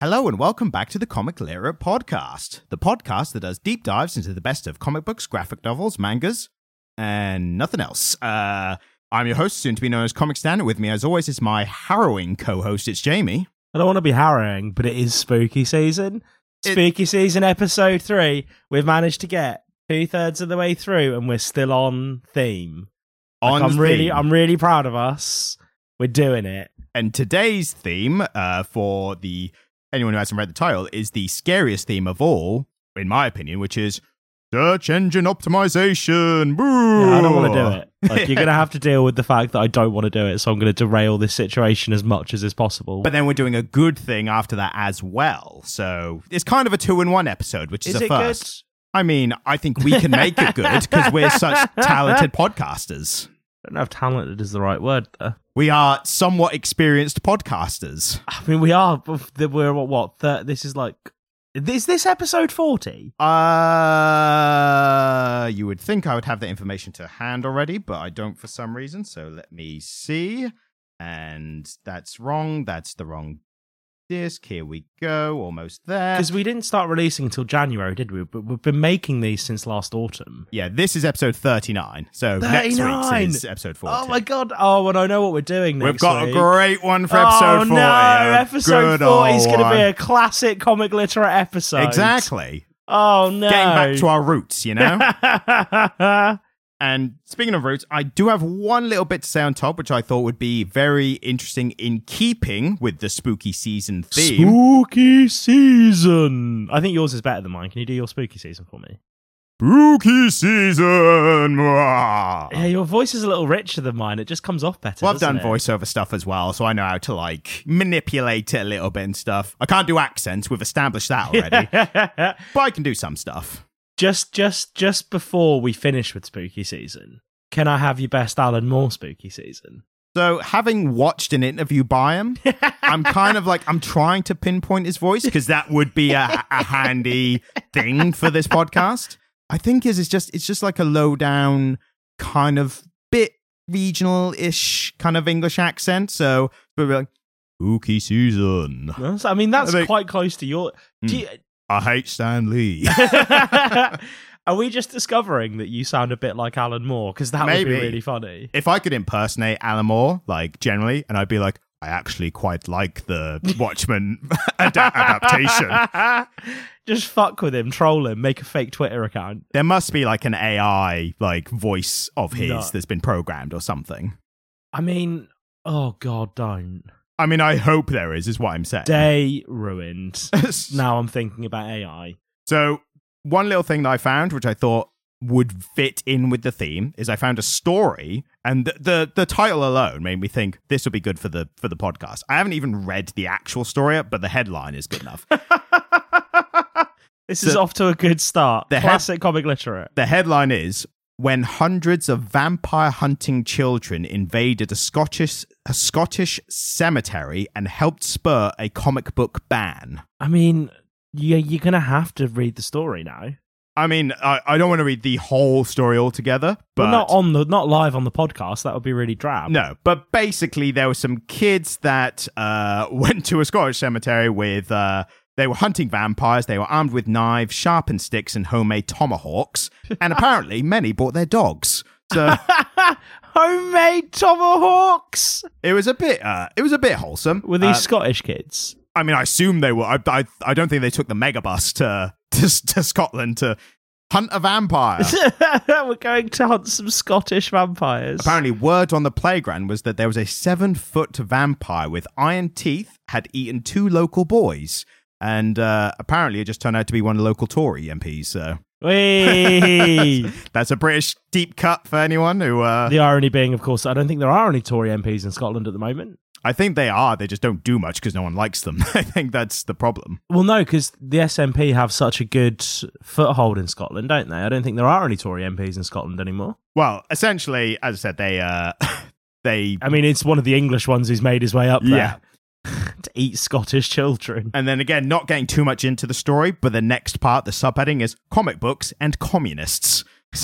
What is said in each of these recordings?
Hello and welcome back to the Comic Literate Podcast, the podcast that does deep dives into the best of comic books, graphic novels, mangas, and nothing else. Uh, I'm your host, soon to be known as Comic Standard. With me, as always, is my harrowing co-host. It's Jamie. I don't want to be harrowing, but it is spooky season. It- Spooky season episode three. We've managed to get two thirds of the way through, and we're still on theme. Like, I'm really, theme. I'm really proud of us. We're doing it. and today's theme, uh, for the anyone who hasn't read the title, is the scariest theme of all, in my opinion, which is search engine optimization. Yeah, I don't want to do it. Like you're gonna have to deal with the fact that I don't want to do it, so I'm gonna derail this situation as much as is possible. But then we're doing a good thing after that as well. So it's kind of a two in one episode, which is, is a it first. I mean, I think we can make it good because we're such talented podcasters. I don't know if talented is the right word. There. We are somewhat experienced podcasters. I mean, we are. We're what? What? Thir- this is like. Is this episode forty? Uh, you would think I would have the information to hand already, but I don't for some reason. So let me see. And that's wrong. That's the wrong disc. Here we go. Almost there. Because we didn't start releasing until January, did we? But we've been making these since last autumn. Yeah, this is episode 39. So next 39? week's is episode 40. Oh my god! Oh, and I know what we're doing next We've got week. a great one for episode oh 40. no! Episode good forty is going to be a classic comic literate episode. Exactly. Oh no! Getting back to our roots, you know? and speaking of roots, I do have one little bit to say on top, which I thought would be very interesting in keeping with the spooky season theme. spooky season. I think yours is better than mine. Can you do your spooky season for me? Spooky season. Mwah. Yeah, your voice is a little richer than mine. It just comes off better. Well, I've done it? voiceover stuff as well, so I know how to like manipulate it a little bit and stuff. I can't do accents, we've established that already, but I can do some stuff. Just just just before we finish with spooky season can i have your best alan moore spooky season So, having watched an interview by him, I'm kind of like I'm trying to pinpoint his voice because that would be a, a handy thing for this podcast. I think is it's just it's just like a low down kind of bit regional ish kind of English accent. So we're like spooky season. I mean that's I think- quite close to your Hmm. Do you- I hate Stan Lee. are we just discovering that you sound a bit like alan moore because that would be really funny if I could impersonate Alan Moore, like generally, and I'd be like, I actually quite like the Watchmen ad- adaptation. just fuck with him troll him make a fake twitter account There must be like an AI like voice of his No. that's been programmed or something. i mean oh god don't I mean, I hope there is, is what I'm saying. day ruined now i'm thinking about ai So, one little thing that I found, which I thought would fit in with the theme, is I found a story, and the the, the title alone made me think this would be good for the for the podcast. I haven't even read the actual story, yet, but the headline is good enough. this is off to a good start The head- classic comic literate the headline is when hundreds of vampire hunting children invaded a Scottish a Scottish cemetery and helped spur a comic book ban. I mean, you, you're going to have to read the story now. I mean, I, I don't want to read the whole story altogether, but But not on the not live on the podcast. That would be really drab. no. But basically, there were some kids that uh, went to a Scottish cemetery with. Uh, they were hunting vampires. They were armed with knives, sharpened sticks, and homemade tomahawks. And apparently, many bought their dogs. So Homemade tomahawks. it was a bit. Uh, it was a bit wholesome. Were these Uh, Scottish kids? I mean, I assume they were. I, I, I don't think they took the megabus to, to to Scotland to hunt a vampire. We're going to hunt some Scottish vampires. Apparently, word on the playground was that there was a seven foot vampire with iron teeth had eaten two local boys, and uh, apparently it just turned out to be one of the local Tory MPs. So Whee! that's a British deep cut for anyone who. Uh, the irony being, of course, I don't think there are any Tory MPs in Scotland at the moment. I think they are. They just don't do much because no one likes them. I think that's the problem. Well, no, because the SNP have such a good foothold in Scotland, don't they? I don't think there are any Tory MPs in Scotland anymore. Well, essentially, as I said, they uh, they I mean, it's one of the English ones who's made his way up Yeah. to eat Scottish children. And then again, not getting too much into the story, but the next part, the subheading is comic books and communists.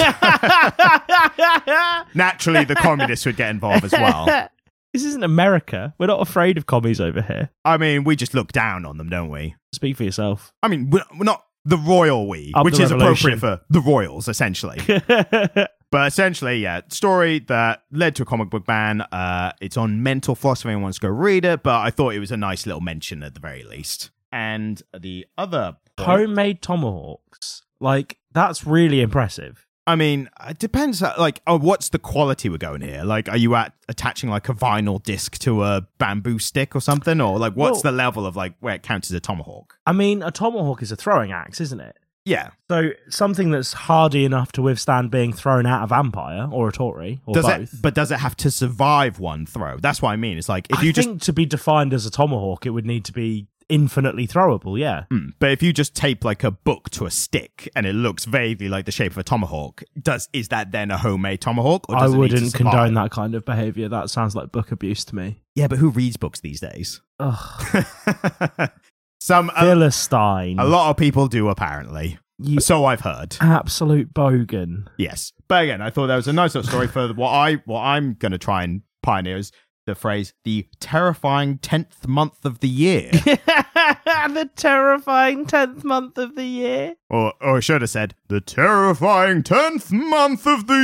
Naturally, the communists would get involved as well. This isn't America. We're not afraid of commies over here. I mean, we just look down on them, don't we? Speak for yourself. I mean, we're, we're not the royal we, Up which is revolution. appropriate for the royals, essentially. But essentially, yeah, story that led to a comic book ban. Uh, it's on Mental if anyone wants to go read it, but I thought it was a nice little mention at the very least. And the other point, Homemade tomahawks. Like, that's really impressive. I mean, it depends. uh, Like, oh, what's the quality we're going here? Like, are you at attaching like a vinyl disc to a bamboo stick or something, or like what's Well- the level of like where it counts as a tomahawk? I mean, a tomahawk is a throwing axe, isn't it? Yeah. So something that's hardy enough to withstand being thrown at a vampire or a Tory or Does both. it? But does it have to survive one throw? That's what I mean. It's like if I you just think to be defined as a tomahawk, it would need to be infinitely throwable. Yeah. Hmm. But if you just tape like a book to a stick and it looks vaguely like the shape of a tomahawk, does is that then a homemade tomahawk? Or I it wouldn't condone that kind of behavior. That sounds like book abuse to me. Yeah, but who reads books these days? Ugh. Some a, Philistine. a lot of people do apparently. You So I've heard. absolute bogan. Yes, but again, I thought that was a nice little story for what I what I'm going to try and pioneer is the phrase "the terrifying tenth month of the year," the terrifying 10th month of the year. or or I should have said "the terrifying tenth month of the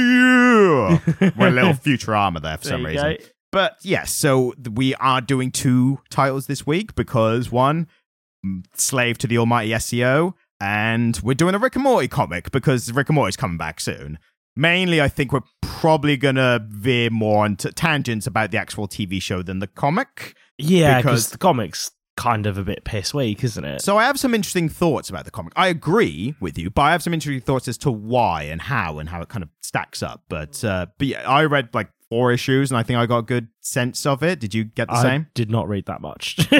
year." We're a little Futurama there for some There you reason. go. But yes, so we are doing two titles this week because one, mm, Slave to the Almighty SEO, and we're doing a Rick and Morty comic because Rick and Morty's coming back soon. Mainly, I think we're probably gonna veer more onto tangents about the actual TV show than the comic. Yeah, Because- because the comic's kind of a bit piss weak, isn't it? So I have some interesting thoughts about the comic. I agree with you, but I have some interesting thoughts as to why and how and how it kind of stacks up. But uh, but yeah, I read like four issues and I think I got a good sense of it. Did you get the I same? did not read that much.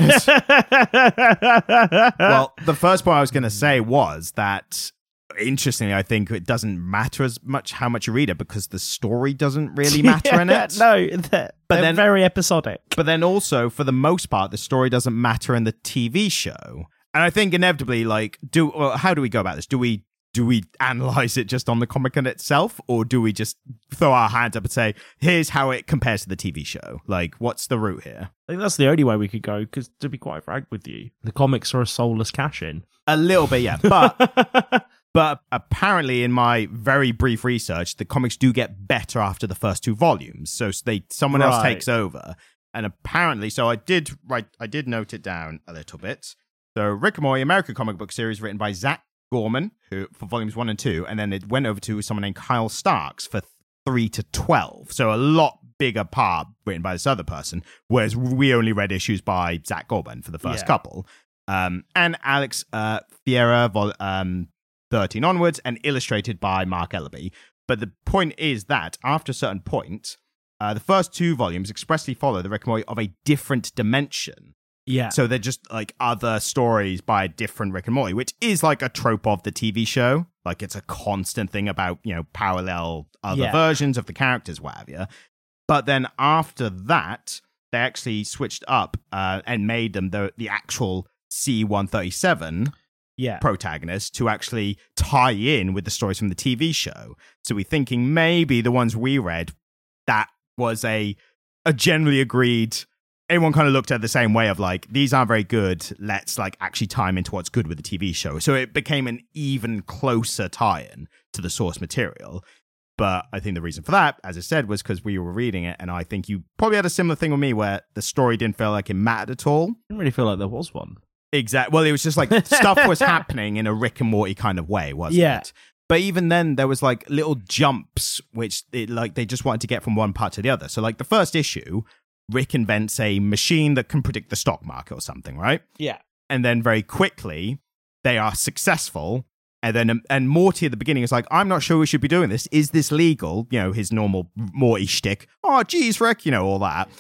well, the first point I was going to say was that interestingly, I think it doesn't matter as much how much you read it because the story doesn't really matter in it. no, they're, But they're then- very episodic. But then also, for the most part, the story doesn't matter in the TV show. And I think inevitably, like, do well, how do we go about this? Do we do we analyze it just on the comic in itself, or do we just throw our hands up and say, "Here's how it compares to the TV show"? Like, what's the route here? I think that's the only way we could go. Because to be quite frank with you, the comics are a soulless cash in. A little bit, yeah. But But apparently, in my very brief research, the comics do get better after the first two volumes. So they someone else takes over, and apparently, so I did write, I did note it down a little bit. So Rick and Morty American comic book series written by Zac Gorman, who for volumes one and two, and then it went over to someone named Kyle Starks for three to twelve. So a lot bigger part written by this other person, whereas we only read issues by Zac Gorman for the first Yeah. couple. Um, and Alex uh, Firer, vol- um, 13 onwards, and illustrated by Marc Ellerby. But the point is that after a certain point, uh, the first two volumes expressly follow the Rick and Morty of a different dimension. Yeah. So they're just like other stories by a different Rick and Morty, which is like a trope of the TV show. Like it's a constant thing about, you know, parallel other Yeah. versions of the characters, what have you. But then after that, they actually switched up uh, and made them the, the actual C137 yeah. protagonist to actually tie in with the stories from the TV show. So we're thinking maybe the ones we read, that was a a generally agreed. Everyone kind of looked at it the same way of like these aren't very good. Let's like actually tie 'em into what's good with the TV show. So it became an even closer tie-in to the source material. But I think the reason for that, as I said, was because we were reading it, and I think you probably had a similar thing with me where the story didn't feel like it mattered at all. didn't really feel like there was one. Exactly. Well, it was just like stuff was happening in a Rick and Morty kind of way, wasn't Yeah. it? But even then, there was like little jumps, which it, like they just wanted to get from one part to the other. So, like the first issue, Rick invents a machine that can predict the stock market or something, right? Yeah. And then very quickly, they are successful. And then, um, and Morty at the beginning is like, I'm not sure we should be doing this. Is this legal? You know, his normal Morty shtick. Oh, geez, Rick, you know, all that.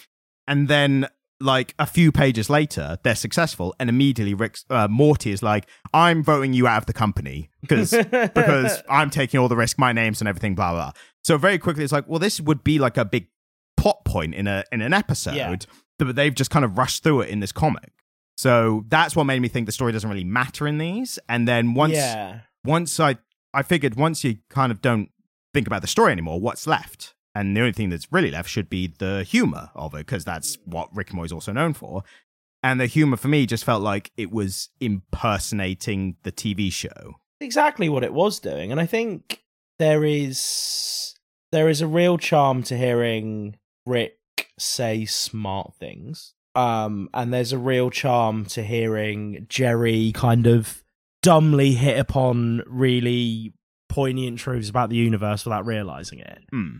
And then, like a few pages later, they're successful, and immediately Rick, uh, Morty is like, "I'm voting you out of the company because because I'm taking all the risk, my name's and everything, blah blah." So very quickly, it's like, well, this would be like a big plot point in a in an episode, Yeah. but they've just kind of rushed through it in this comic. So that's what made me think the story doesn't really matter in these. And then once yeah. once I I figured once you kind of don't think about the story anymore, what's left? And the only thing that's really left should be the humor of it because that's what Rick and Morty is also known for. And the humor for me just felt like it was impersonating the TV show. exactly what it was doing and i think there is there is a real charm to hearing rick say smart things um and there's a real charm to hearing jerry kind of dumbly hit upon really poignant truths about the universe without realizing it Hmm.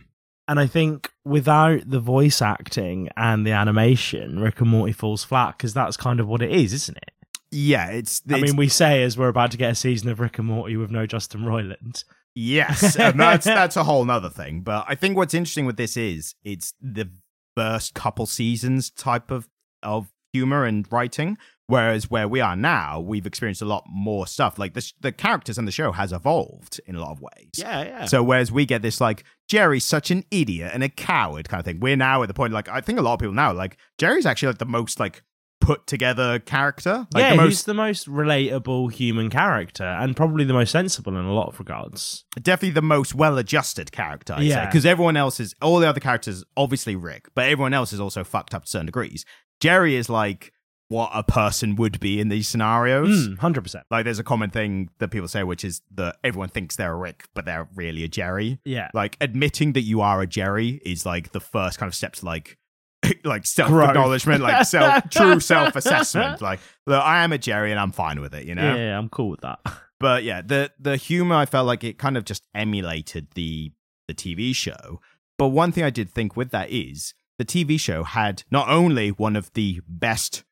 And i think without the voice acting and the animation rick and morty falls flat because that's kind of what it is isn't it Yeah, it's, I mean, we say as we're about to get a season of Rick and Morty with no Justin Roiland. Yes, and that's that's a whole nother thing. But I think what's interesting with this is it's the first couple seasons type of of humor and writing, whereas where we are now, we've experienced a lot more stuff. Like the sh- the characters in the show has evolved in a lot of ways. Yeah, yeah. So whereas we get this like Jerry's such an idiot and a coward kind of thing, we're now at the point like I think a lot of people now like Jerry's actually like the most like put together character. Like yeah, the he's most the most relatable human character and probably the most sensible in a lot of regards. definitely the most well-adjusted character, I'd Yeah. Because everyone else is all the other characters, obviously Rick, but everyone else is also fucked up to certain degrees. Jerry is like what a person would be in these scenarios. Mm, 100%. Like, there's a common thing that people say, which is that everyone thinks they're a Rick, but they're really a Jerry. Yeah. Like, admitting that you are a Jerry is like the first kind of steps, like, like self acknowledgement, like self true self assessment. Like, look, I am a Jerry and I'm fine with it, you know. Yeah, yeah, I'm cool with that. But yeah, the the humor I felt like it kind of just emulated the the TV show. But one thing I did think with that is the TV show had not only one of the best,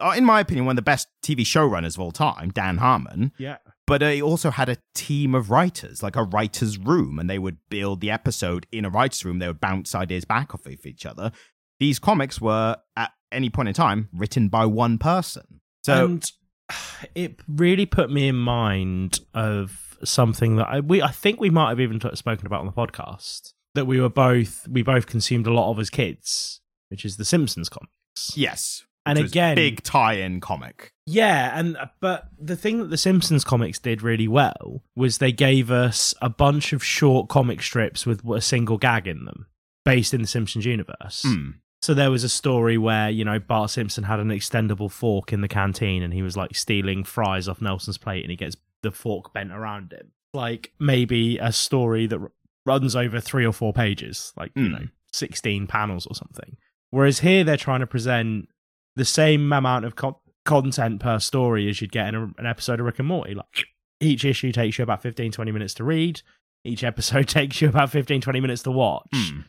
Uh, in my opinion, one of the best TV showrunners of all time, Dan Harmon, Yeah. but uh, he also had a team of writers, like a writer's room, and they would build the episode in a writer's room. They would bounce ideas back off of each other. These comics were, at any point in time, written by one person. So, and it really put me in mind of something that I we I think we might have even t- spoken about on the podcast that we were both we both consumed a lot of as kids, which is the Simpsons comics. yes. And again, big tie-in comic. Yeah, and uh, but the thing that the Simpsons comics did really well was they gave us a bunch of short comic strips with a single gag in them, based in the Simpsons universe. Hmm. So there was a story where you know Bart Simpson had an extendable fork in the canteen, and he was like stealing fries off Nelson's plate, and he gets the fork bent around him. Like maybe a story that r- runs over three or four pages, like you Hmm. know sixteen panels or something. Whereas here they're trying to present the same amount of co- content per story as you'd get in a, an episode of Rick and Morty. Like each issue takes you about 15, 20 minutes to read. Each episode takes you about 15, 20 minutes to watch. Hmm.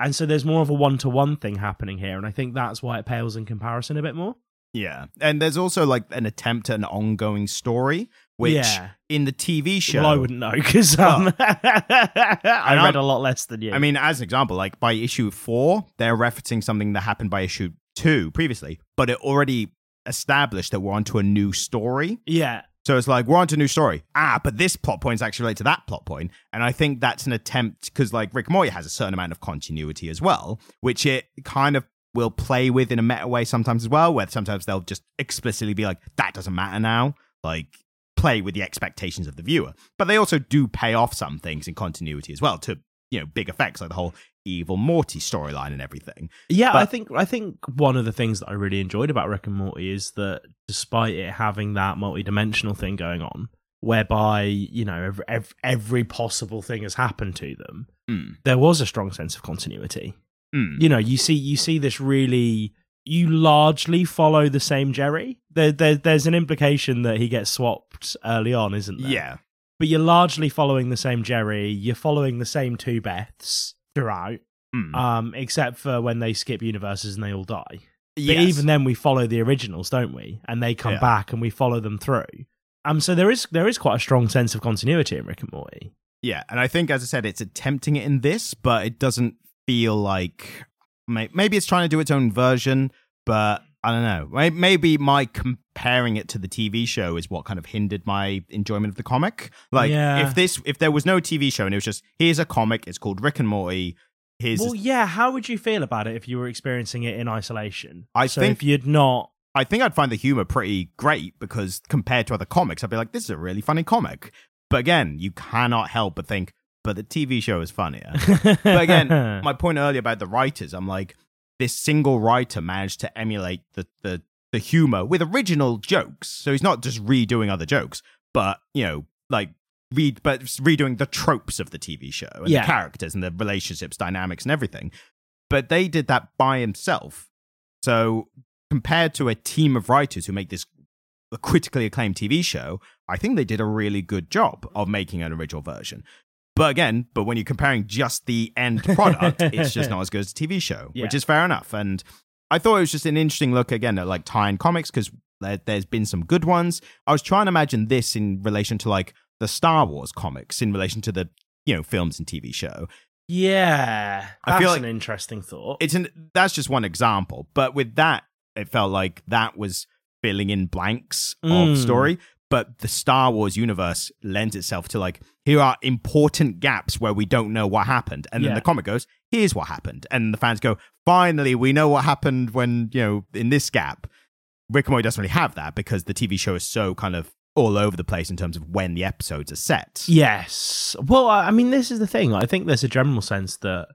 And so there's more of a one to one thing happening here. And I think that's why it pales in comparison a bit more. Yeah. And there's also like an attempt at an ongoing story, which yeah. in the TV show. Well, I wouldn't know because um, I read I'm- a lot less than you. I mean, as an example, like by issue four, they're referencing something that happened by issue two previously, but it already established that we're onto a new story. yeah. So it's like we're onto a new story. Ah, but this plot point is actually related to that plot point, and I think that's an attempt because like Rick Morty has a certain amount of continuity as well, which it kind of will play with in a meta way sometimes as well, where sometimes they'll just explicitly be like, "That doesn't matter now," like play with the expectations of the viewer. But they also do pay off some things in continuity as well to you know big effects like the whole evil Morty storyline and everything. Yeah, But- I think I think one of the things that I really enjoyed about Rick and Morty is that despite it having that multi-dimensional thing going on, whereby you know every, every, every possible thing has happened to them, Mm. there was a strong sense of continuity. Mm. You know, you see you see this really. You largely follow the same Jerry. There, there, there's an implication that he gets swapped early on, isn't there? Yeah. But you're largely following the same Jerry. You're following the same two Beths throughout, Mm. um, except for when they skip universes and they all die. But even then, we follow the originals, don't we? And they come Yeah. back, and we follow them through. Um, so there is there is quite a strong sense of continuity in Rick and Morty. Yeah, and I think, as I said, it's attempting it in this, but it doesn't feel like maybe it's trying to do its own version. But I don't know. Maybe my comparing it to the TV show is what kind of hindered my enjoyment of the comic. Like, Yeah. if this, if there was no TV show and it was just here's a comic, it's called Rick and Morty. Here's Well, yeah. How would you feel about it if you were experiencing it in isolation? I so think- if you'd not, I think I'd find the humor pretty great because compared to other comics, I'd be like, this is a really funny comic. But again, you cannot help but think, but the TV show is funnier. but again, my point earlier about the writers, I'm like, this single writer managed to emulate the the the humor with original jokes. So he's not just redoing other jokes, but you know, like read but redoing the tropes of the TV show and Yeah. the characters and the relationships, dynamics, and everything. But they did that by himself. So compared to a team of writers who make this a critically acclaimed TV show, I think they did a really good job of making an original version. But again, but when you're comparing just the end product, it's just not as good as a TV show, Yeah. which is fair enough. And I thought it was just an interesting look again at like tie-in comics because there, there's been some good ones. I was trying to imagine this in relation to like the Star Wars comics, in relation to the you know films and TV show. yeah, I feel like an interesting thought. It's an that's just one example, but with that, it felt like that was filling in blanks Mm. of story. But the Star Wars universe lends itself to like here are important gaps where we don't know what happened, and then the comic goes, "Here's what happened," and the fans go, "Finally, we know what happened when you know in this gap." Rick and Morty doesn't really have that because the TV show is so kind of all over the place in terms of when the episodes are set. Yes. Well, I mean, this is the thing. I think there's a general sense that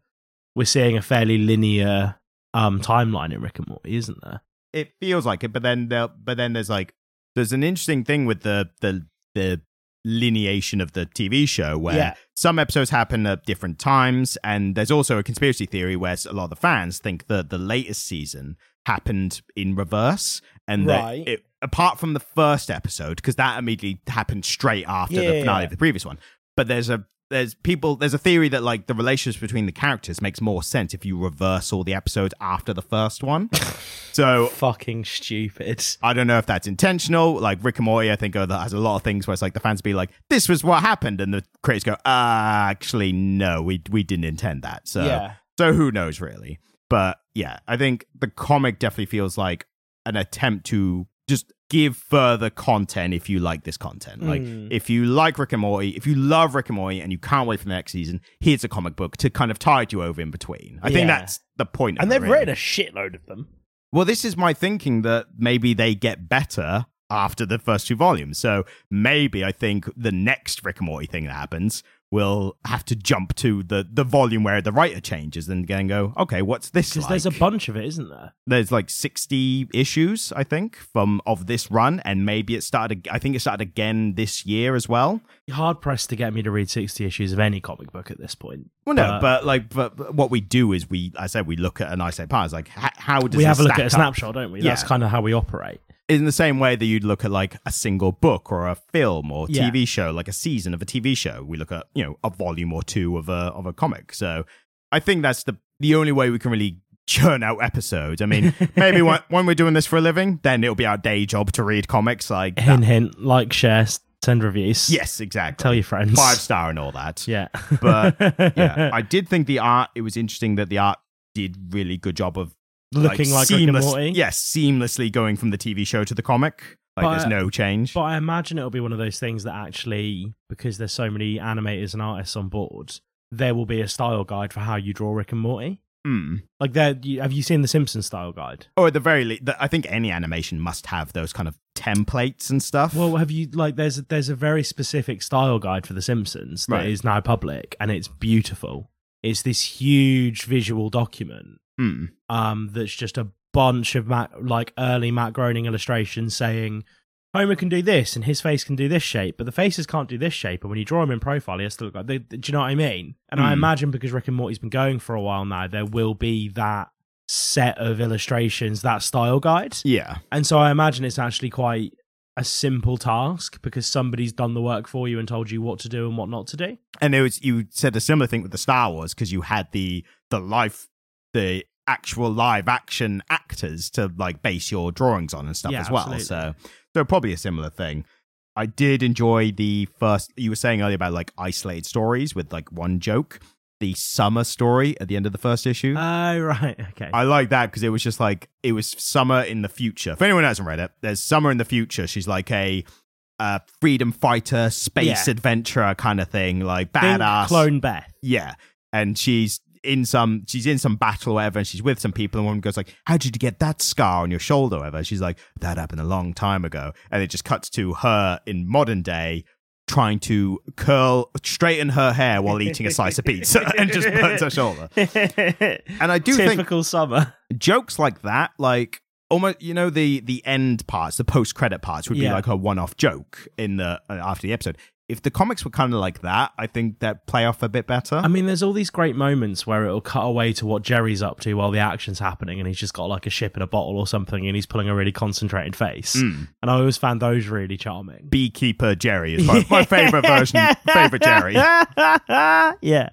we're seeing a fairly linear um, timeline in Rick and Morty, isn't there? it feels like it, but then there, but then there's like there's an interesting thing with the the the lineation of the TV show where Yeah. some episodes happen at different times, and there's also a conspiracy theory where a lot of the fans think that the latest season happened in reverse, and Right. that it, apart from the first episode, because that immediately happened straight after Yeah, the finale yeah. of the previous one. But there's a there's people there's a theory that like the relationships between the characters makes more sense if you reverse all the episodes after the first one. so Fucking stupid. I don't know if that's intentional. Like Rick and Morty, I think that has a lot of things where it's like the fans be like, "This was what happened," and the creators go, uh, "Actually, no, we we didn't intend that." So yeah. so who knows really? But yeah, I think the comic definitely feels like an attempt to just give further content if you like this content. Like Mm. if you like Rick and Morty, if you love Rick and Morty and you can't wait for the next season, here's a comic book to kind of tide you over in between. I think that's the point. And they've really. written a shitload of them. Well, this is my thinking that maybe they get better after the first two volumes. So maybe I think the next Rick and Morty thing that happens will have to jump to the, the volume where the writer changes and then go, okay, what's this Because like? there's a bunch of it, isn't there? There's like 60 issues, I think, from of this run. And maybe it started, I think it started again this year as well. You're hard pressed to get me to read 60 issues of any comic book at this point. Well, no, But- but, like, but, but what we do is we, I said, we look at an isolated part. It's like, how does we have a look at a snapshot, don't we? That's Yeah. kind of how we operate. In the same way that you'd look at like a single book or a film or Yeah. TV show, like a season of a TV show. We look at you know a volume or two of a of a comic. So I think that's the the only way we can really churn out episodes. I mean, maybe when, when we're doing this for a living, then it'll be our day job to read comics. Like that. Hint, hint, like, share, send reviews. yes, exactly. Tell your friends. Five star and all that. Yeah. But, Yeah, I did think the art. It was interesting that the art did really good job of Looking like, Rick and Morty. yes, seamlessly going from the TV show to the comic. Like But, there's no change. But I imagine it'll be one of those things that actually, because there's so many animators and artists on board, there will be a style guide for how you draw Rick and Morty. Hmm. Like, there, you, have you seen the Simpsons style guide? Or at the very least, I think any animation must have those kind of templates and stuff. Well, have you like? There's there's a very specific style guide for the Simpsons that is Right. now public, and it's beautiful. It's this huge visual document Hmm. um, that's just a bunch of Matt, like early Matt Groening illustrations saying Homer can do this and his face can do this shape, but the faces can't do this shape. And when you draw him in profile, he has to look like. They, do you know what I mean? And I Hmm. imagine because Rick and Morty's been going for a while now, there will be that set of illustrations, that style guide. Yeah. And so I imagine it's actually quite a simple task because somebody's done the work for you and told you what to do and what not to do. And it was you said a similar thing with the Star Wars because you had the the life the actual live action actors to like base your drawings on and stuff Yeah, as well. absolutely. So so probably a similar thing. I did enjoy the first you were saying earlier about like isolated stories with like one joke. The summer story at the end of the first issue. Oh, right. Okay. I like that because it was just like it was summer in the future. For anyone who hasn't read it, there's summer in the future. She's like a, uh freedom fighter, space Yeah. adventurer kind of thing, like Think badass. Clone Beth. Yeah, and she's in some she's in some battle or whatever, and she's with some people, and one goes like, "How did you get that scar on your shoulder?" Or whatever. She's like, "That happened a long time ago," and it just cuts to her in modern day. trying to curl, straighten her hair while eating a slice of pizza and just burns her shoulder. And I do think Typical summer. jokes like that, like almost, you know, the the end parts, the post credit parts, would be Yeah. like a one off joke in the uh, after the episode. If the comics were kind of like that, I think that play off a bit better. I mean, there's all these great moments where it'll cut away to what Jerry's up to while the action's happening, and he's just got like a ship in a bottle or something, and he's pulling a really concentrated face. Mm. And I always found those really charming. Beekeeper Jerry is my, my favorite version, favorite Jerry. yeah.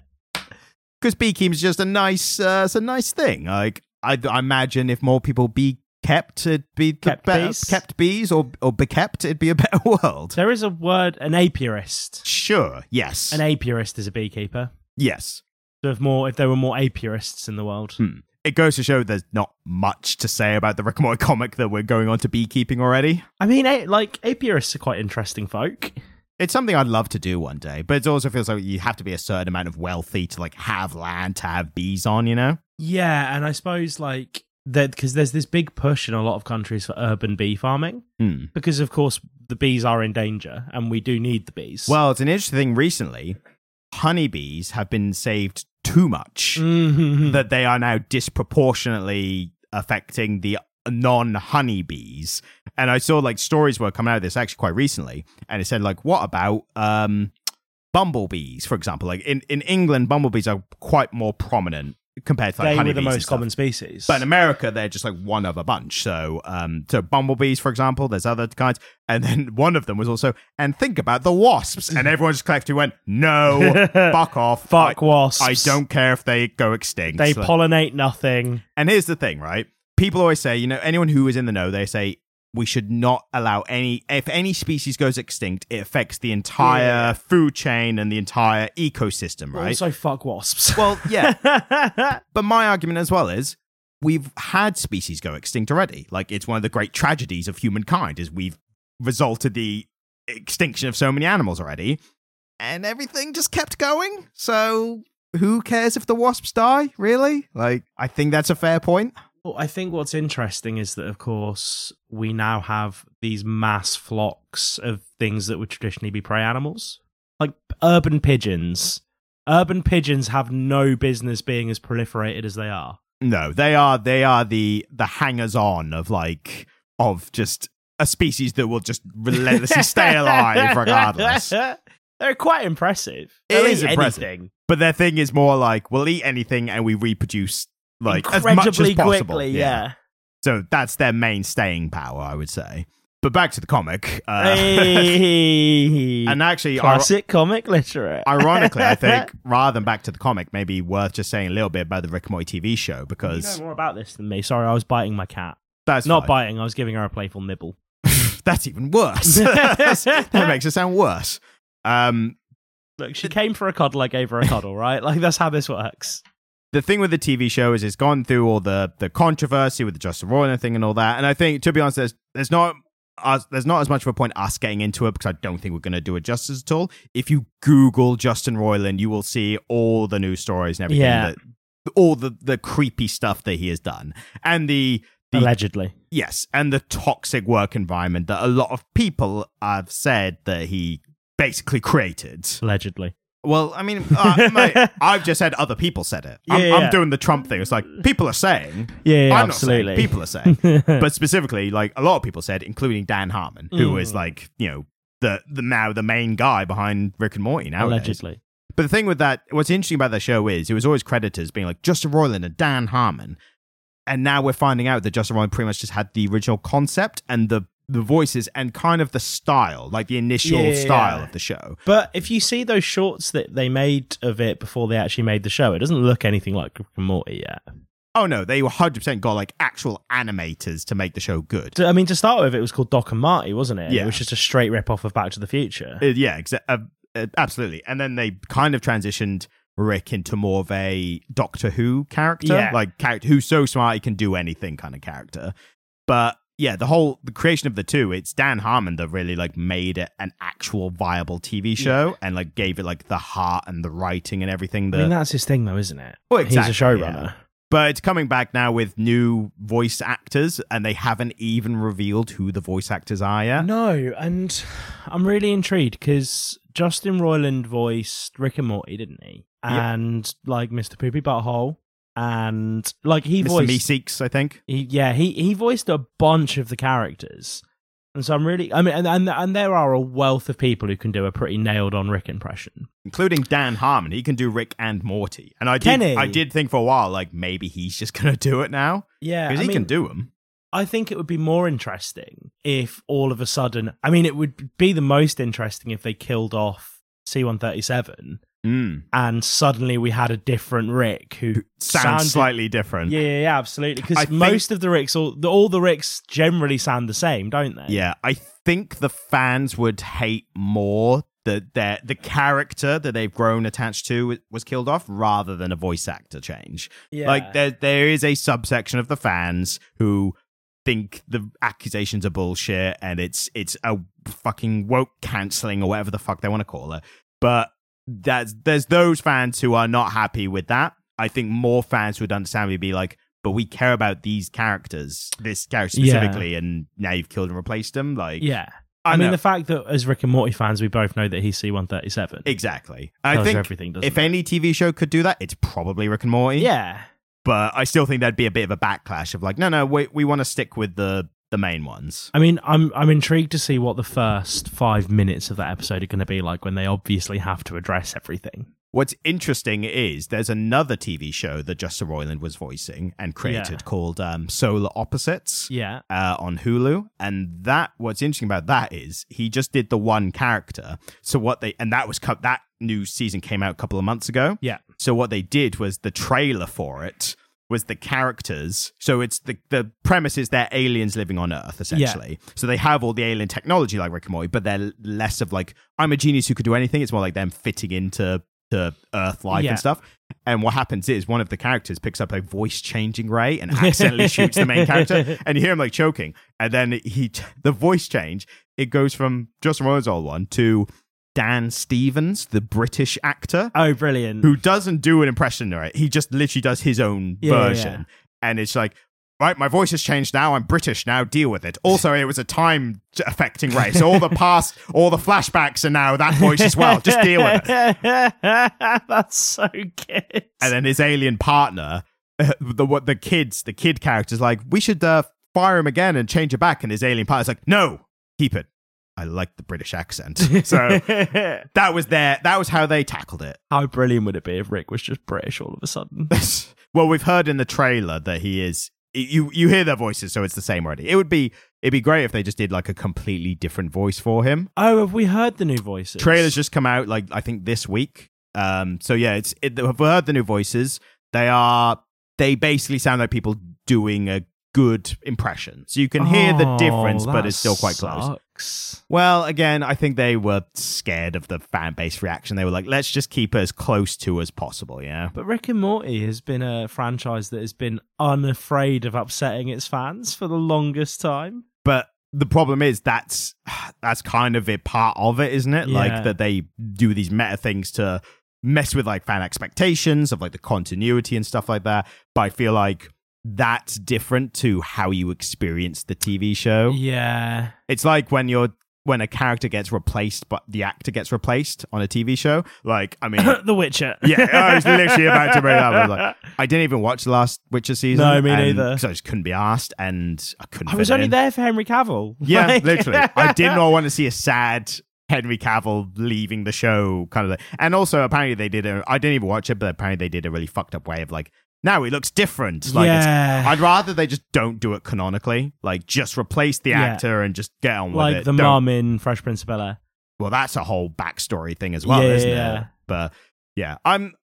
because beekeeping is just a nice, uh, it's a nice thing. Like I, I imagine if more people be kept, it'd be the Kept better, bees? kept bees or or be kept, it'd be a better world. There is a word, an apiarist. Sure. Yes. An apiarist is a beekeeper. yes. So if more, if there were more apiarists in the world, Hmm. It goes to show there's not much to say about the Rick and Morty comic that we're going on to beekeeping already. I mean, like apiarists are quite interesting folk. It's something I'd love to do one day, but it also feels like you have to be a certain amount of wealthy to like have land to have bees on. You know? Yeah, and I suppose like that because there's this big push in a lot of countries for urban bee farming Hmm. because of course the bees are in danger and we do need the bees. Well, it's an interesting thing recently. Honeybees have been saved too much. Mhm. that they are now disproportionately affecting the non honeybees. And I saw like stories were coming out of this actually quite recently, and it said like, what about um bumblebees, for example? Like in, in England, bumblebees are quite more prominent compared to like they were the most common species. But in America, they're just like one of a bunch. So, um, so bumblebees, for example, there's other kinds, and then one of them was also, and think about the wasps, and everyone just collectively went, no, fuck off, fuck I, wasps. I don't care if they go extinct. They Like- pollinate nothing. and here's the thing, right? People always say, you know, anyone who is in the know, they say we should not allow any if any species goes extinct, it affects the entire Yeah. food chain and the entire ecosystem, right? Also, fuck wasps. well, yeah. but my argument as well is we've had species go extinct already. Like it's one of the great tragedies of humankind is we've resulted the extinction of so many animals already, and everything just kept going. So who cares if the wasps die? Really? Like I think that's a fair point. Well, I think what's interesting is that, of course, we now have these mass flocks of things that would traditionally be prey animals, like urban pigeons. Urban pigeons have no business being as proliferated as they are. No, they are they are the the hangers on of like of just a species that will just relentlessly stay alive regardless. They're quite impressive. It They'll is impressive. anything. But their thing is more like we'll eat anything and we reproduce like as much as Incredibly possible. quickly, yeah. So that's their main staying power, I would say. But back to the comic. Uh, Hey. and actually, ir- Classic comic literate. ironically, I think rather than back to the comic, maybe worth just saying a little bit about the Rick and Morty TV show because you know more about this than me. Sorry, I was biting my cat. that's Not fine. biting, I was giving her a playful nibble. That's even worse. that makes it sound worse. Um, Look, she came for a cuddle, I gave her a cuddle, right? Like, that's how this works. The thing with the TV show is it's gone through all the the controversy with the Justin Roiland thing and all that. And I think, to be honest, there's there's not us, there's not as much of a point us getting into it because I don't think we're going to do it justice at all. If you Google Justin Roiland, you will see all the news stories and everything. Yeah. That, all the the creepy stuff that he has done and the the Allegedly. yes and the toxic work environment that a lot of people have said that he basically created. Allegedly. Well, I mean, uh, mate, I've just said other people said it. I'm, Yeah, I'm doing the Trump thing. It's like people are saying. Yeah, yeah I'm absolutely. not saying. People are saying. but specifically, like a lot of people said, including Dan Harmon, who Mm. is like you know the the now the main guy behind Rick and Morty now. Allegedly. But the thing with that, what's interesting about that show is it was always credited as being like Justin Roiland and Dan Harmon, and now we're finding out that Justin Roiland pretty much just had the original concept and the the voices and kind of the style, like the initial Yeah. style of the show. But if you see those shorts that they made of it before they actually made the show, it doesn't look anything like Rick and Morty yet. Oh no, they 100% got like actual animators to make the show good. I mean, to start with, it was called Doc and Marty, wasn't it? Yeah. It was just a straight rip off of Back to the Future. Uh, yeah, exa- uh, uh, absolutely. And then they kind of transitioned Rick into more of a Doctor Who character, Yeah. like character who's so smart he can do anything kind of character. But yeah, the whole the creation of the two, it's Dan Harmon that really like made it an actual viable TV show and like gave it like the heart and the writing and everything. I mean, that's his thing, though, isn't it? Well, He's a exactly, showrunner. but it's coming back now with new voice actors, and they haven't even revealed who the voice actors are yet. No, and I'm really intrigued because Justin Roiland voiced Rick and Morty, didn't he? Yeah. And like Mr. Poopy Butthole, and like he Mr. voiced, Meeseeks, I think. he, yeah, he he voiced a bunch of the characters, and so I'm really, I mean, and and, and there are a wealth of people who can do a pretty nailed on Rick impression. including Dan Harmon. He can do Rick and Morty, and I did. I did think for a while, like maybe he's just gonna do it now Yeah, because he mean, can do them. I think it would be more interesting if all of a sudden, I mean, it would be the most interesting if they killed off C137 Mm. and suddenly we had a different Rick who Sounds sounded- slightly different. Yeah, yeah, absolutely. Because think- most of the Ricks, all the, all the Ricks generally sound the same, don't they? Yeah, I think the fans would hate more that their the character that they've grown attached to was killed off rather than a voice actor change. yeah. Like there there is a subsection of the fans who think the accusations are bullshit and it's it's a fucking woke canceling or whatever the fuck they want to call it. But that's there's those fans who are not happy with that. I think more fans would understand me be like, but we care about these characters, this character Yeah. specifically, and now you've killed and replaced them. Like, yeah. I, I, mean, know. the fact that as Rick and Morty fans, we both know that he's C137. exactly. I think everything, if it? any TV show could do that, it's probably Rick and Morty. Yeah. but I still think there'd be a bit of a backlash of like, no, no, we we want to stick with the the main ones. I mean, I'm I'm intrigued to see what the first five minutes of that episode are going to be like when they obviously have to address everything. What's interesting is there's another TV show that Justin Roiland was voicing and created Yeah. called um, Solar Opposites. Yeah. uh, on Hulu, and that what's interesting about that is he just did the one character. So what they and that was cut. That new season came out a couple of months ago. Yeah. So what they did was the trailer for it was the characters. So it's the the premise is they're aliens living on Earth essentially. So they have all the alien technology like Rick and Morty, but they're less of like I'm a genius who could do anything. It's more like them fitting into to Earth life Yeah. and stuff. And what happens is one of the characters picks up a voice changing ray and accidentally shoots the main character, and you hear him like choking. And then he, the voice change, it goes from Justin Roiland's old one to Dan Stevens, the British actor, Oh, brilliant. who doesn't do an impression, right? He just literally does his own Yeah, yeah, version, and it's like. Right, my voice has changed now. I'm British now. Deal with it. Also, it was a time affecting race. all the past, all the flashbacks are now that voice as well. Just deal with it. That's so good. and then his alien partner, the what the kids, the kid character's like, we should uh, fire him again and change it back. And his alien partner's like, no, keep it. I like the British accent. So that was their, that was how they tackled it. How brilliant would it be if Rick was just British all of a sudden? well, we've heard in the trailer that he is. You you hear their voices, so it's the same already. It would be it'd be great if they just did like a completely different voice for him. Oh, have we heard the new voices? Trailers just come out like I think this week. Um, so yeah, it's it, we've heard the new voices. They are they basically sound like people doing a good impression. So you can hear the Oh, difference, but it's still quite close. Well, again, I think they were scared of the fan base reaction. They were like, let's just keep it as close to as possible, yeah. But Rick and Morty has been a franchise that has been unafraid of upsetting its fans for the longest time. But the problem is that's that's kind of a part of it, isn't it? Yeah. Like that they do these meta things to mess with like fan expectations of like the continuity and stuff like that. But I feel like that's different to how you experience the TV show. Yeah. It's like when you're when a character gets replaced but the actor gets replaced on a TV show. Like, I mean the Witcher. Yeah, I was literally about to bring that up. I like, I didn't even watch the last Witcher season. No, me and- neither. 'cause I just couldn't be asked, and I couldn't. I was only in. there for Henry Cavill. Yeah, Like- literally. I did not want to see a sad Henry Cavill leaving the show, kind of. Thing. And also, apparently, they did a. I didn't even watch it, but apparently, they did a really fucked up way of like. Now it looks different. Like, it's, yeah. I'd rather they just don't do it canonically. Like, just replace the Yeah. actor and just get on with it. like the Don't- mum in Fresh Prince of Bel Air. well, that's a whole backstory thing as well, Yeah, isn't yeah. it? But yeah, I'm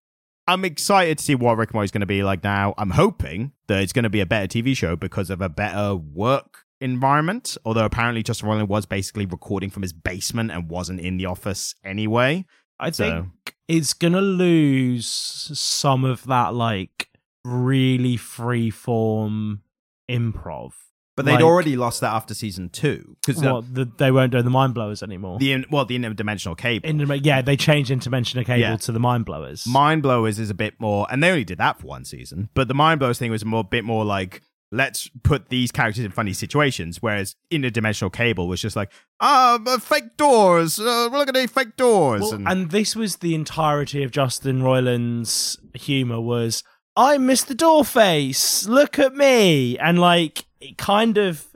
I'm excited to see what Rick and Morty's going to be like now. I'm hoping that it's going to be a better TV show because of a better work environment. Although apparently Justin Roiland was basically recording from his basement and wasn't in the office anyway. I So think it's gonna lose some of that like really free form improv. but they'd Like- already lost that after season two because What the, they won't do the mind blowers anymore. the in, well the interdimensional cable. Yeah, they changed interdimensional cable Yeah. to the mind blowers. Mind Blowers is a bit more, and they only did that for one season. But the Mind Blowers thing was a more bit more like let's put these characters in funny situations. Whereas interdimensional cable was just like, ah, uh, fake doors. Uh, look at these fake doors. Well, and this was the entirety of Justin Roiland's humor was I'm Mr. Doorface. Look at me. And like it kind of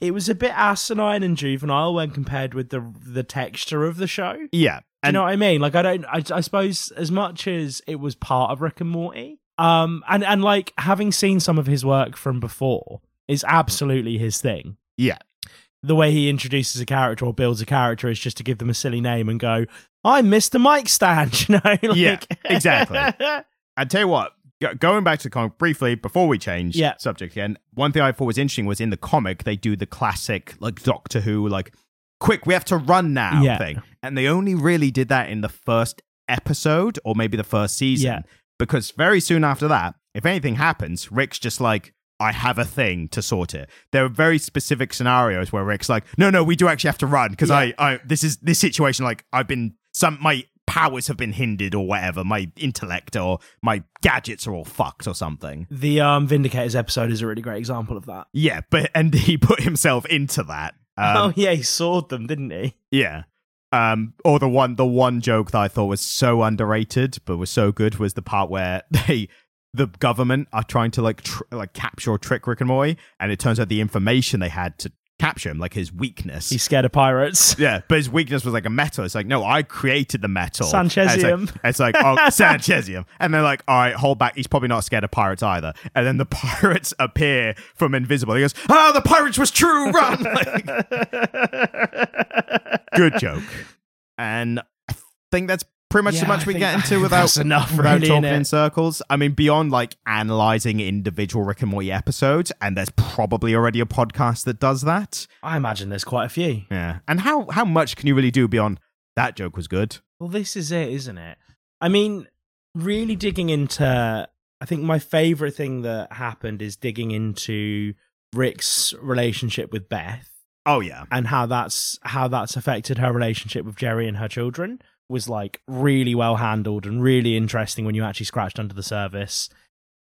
it was a bit asinine and juvenile when compared with the the texture of the show. yeah. Do you know what I mean? Like I don't I, I suppose as much as it was part of Rick and Morty, um and and like having seen some of his work from before is absolutely his thing. Yeah. The way he introduces a character or builds a character is just to give them a silly name and go, "I'm Mr. Mike Stand," you know? Like, Yeah, exactly. I tell you what, going back to the comic briefly before we change Yeah. subject again, one thing I thought was interesting was in the comic they do the classic like Doctor Who like quick we have to run now Yeah. thing, and they only really did that in the first episode or maybe the first season Yeah. because very soon after that, if anything happens, Rick's just like. I have a thing to sort it. There are very specific scenarios where Rick's like, "No, no, we do actually have to run because Yeah. I, I, this is this situation. Like, I've been some my powers have been hindered or whatever. My intellect or my gadgets are all fucked or something. the um Vindicators episode is a really great example of that. Yeah, but and he put himself into that. Um, oh yeah, he sawed them, didn't he? Yeah. Um, or the one, the one joke that I thought was so underrated but was so good was the part where they, the government are trying to like tr- like capture or trick Rick and Morty, and it turns out the information they had to capture him, like his weakness. He's scared of pirates. yeah, but his weakness was like a metal. It's like, no, I created the metal. Sanchezium. It's like, it's like oh, Sanchezium. And they're like, all right, hold back. He's probably not scared of pirates either. And then the pirates appear from invisible. He goes, ah, the pirates was true. Run. Like, good joke. And I think that's pretty much Yeah, much I we get into without enough, without really, talking in circles. I mean, beyond like analyzing individual Rick and Morty episodes, and there's probably already a podcast that does that. I imagine there's quite a few. Yeah. And how how much can you really do beyond that joke was good? Well, this is it, isn't it? I mean, really digging into. I think my favorite thing that happened is digging into Rick's relationship with Beth Oh yeah. and how that's how that's affected her relationship with Jerry and her children was like really well handled and really interesting when you actually scratched under the surface.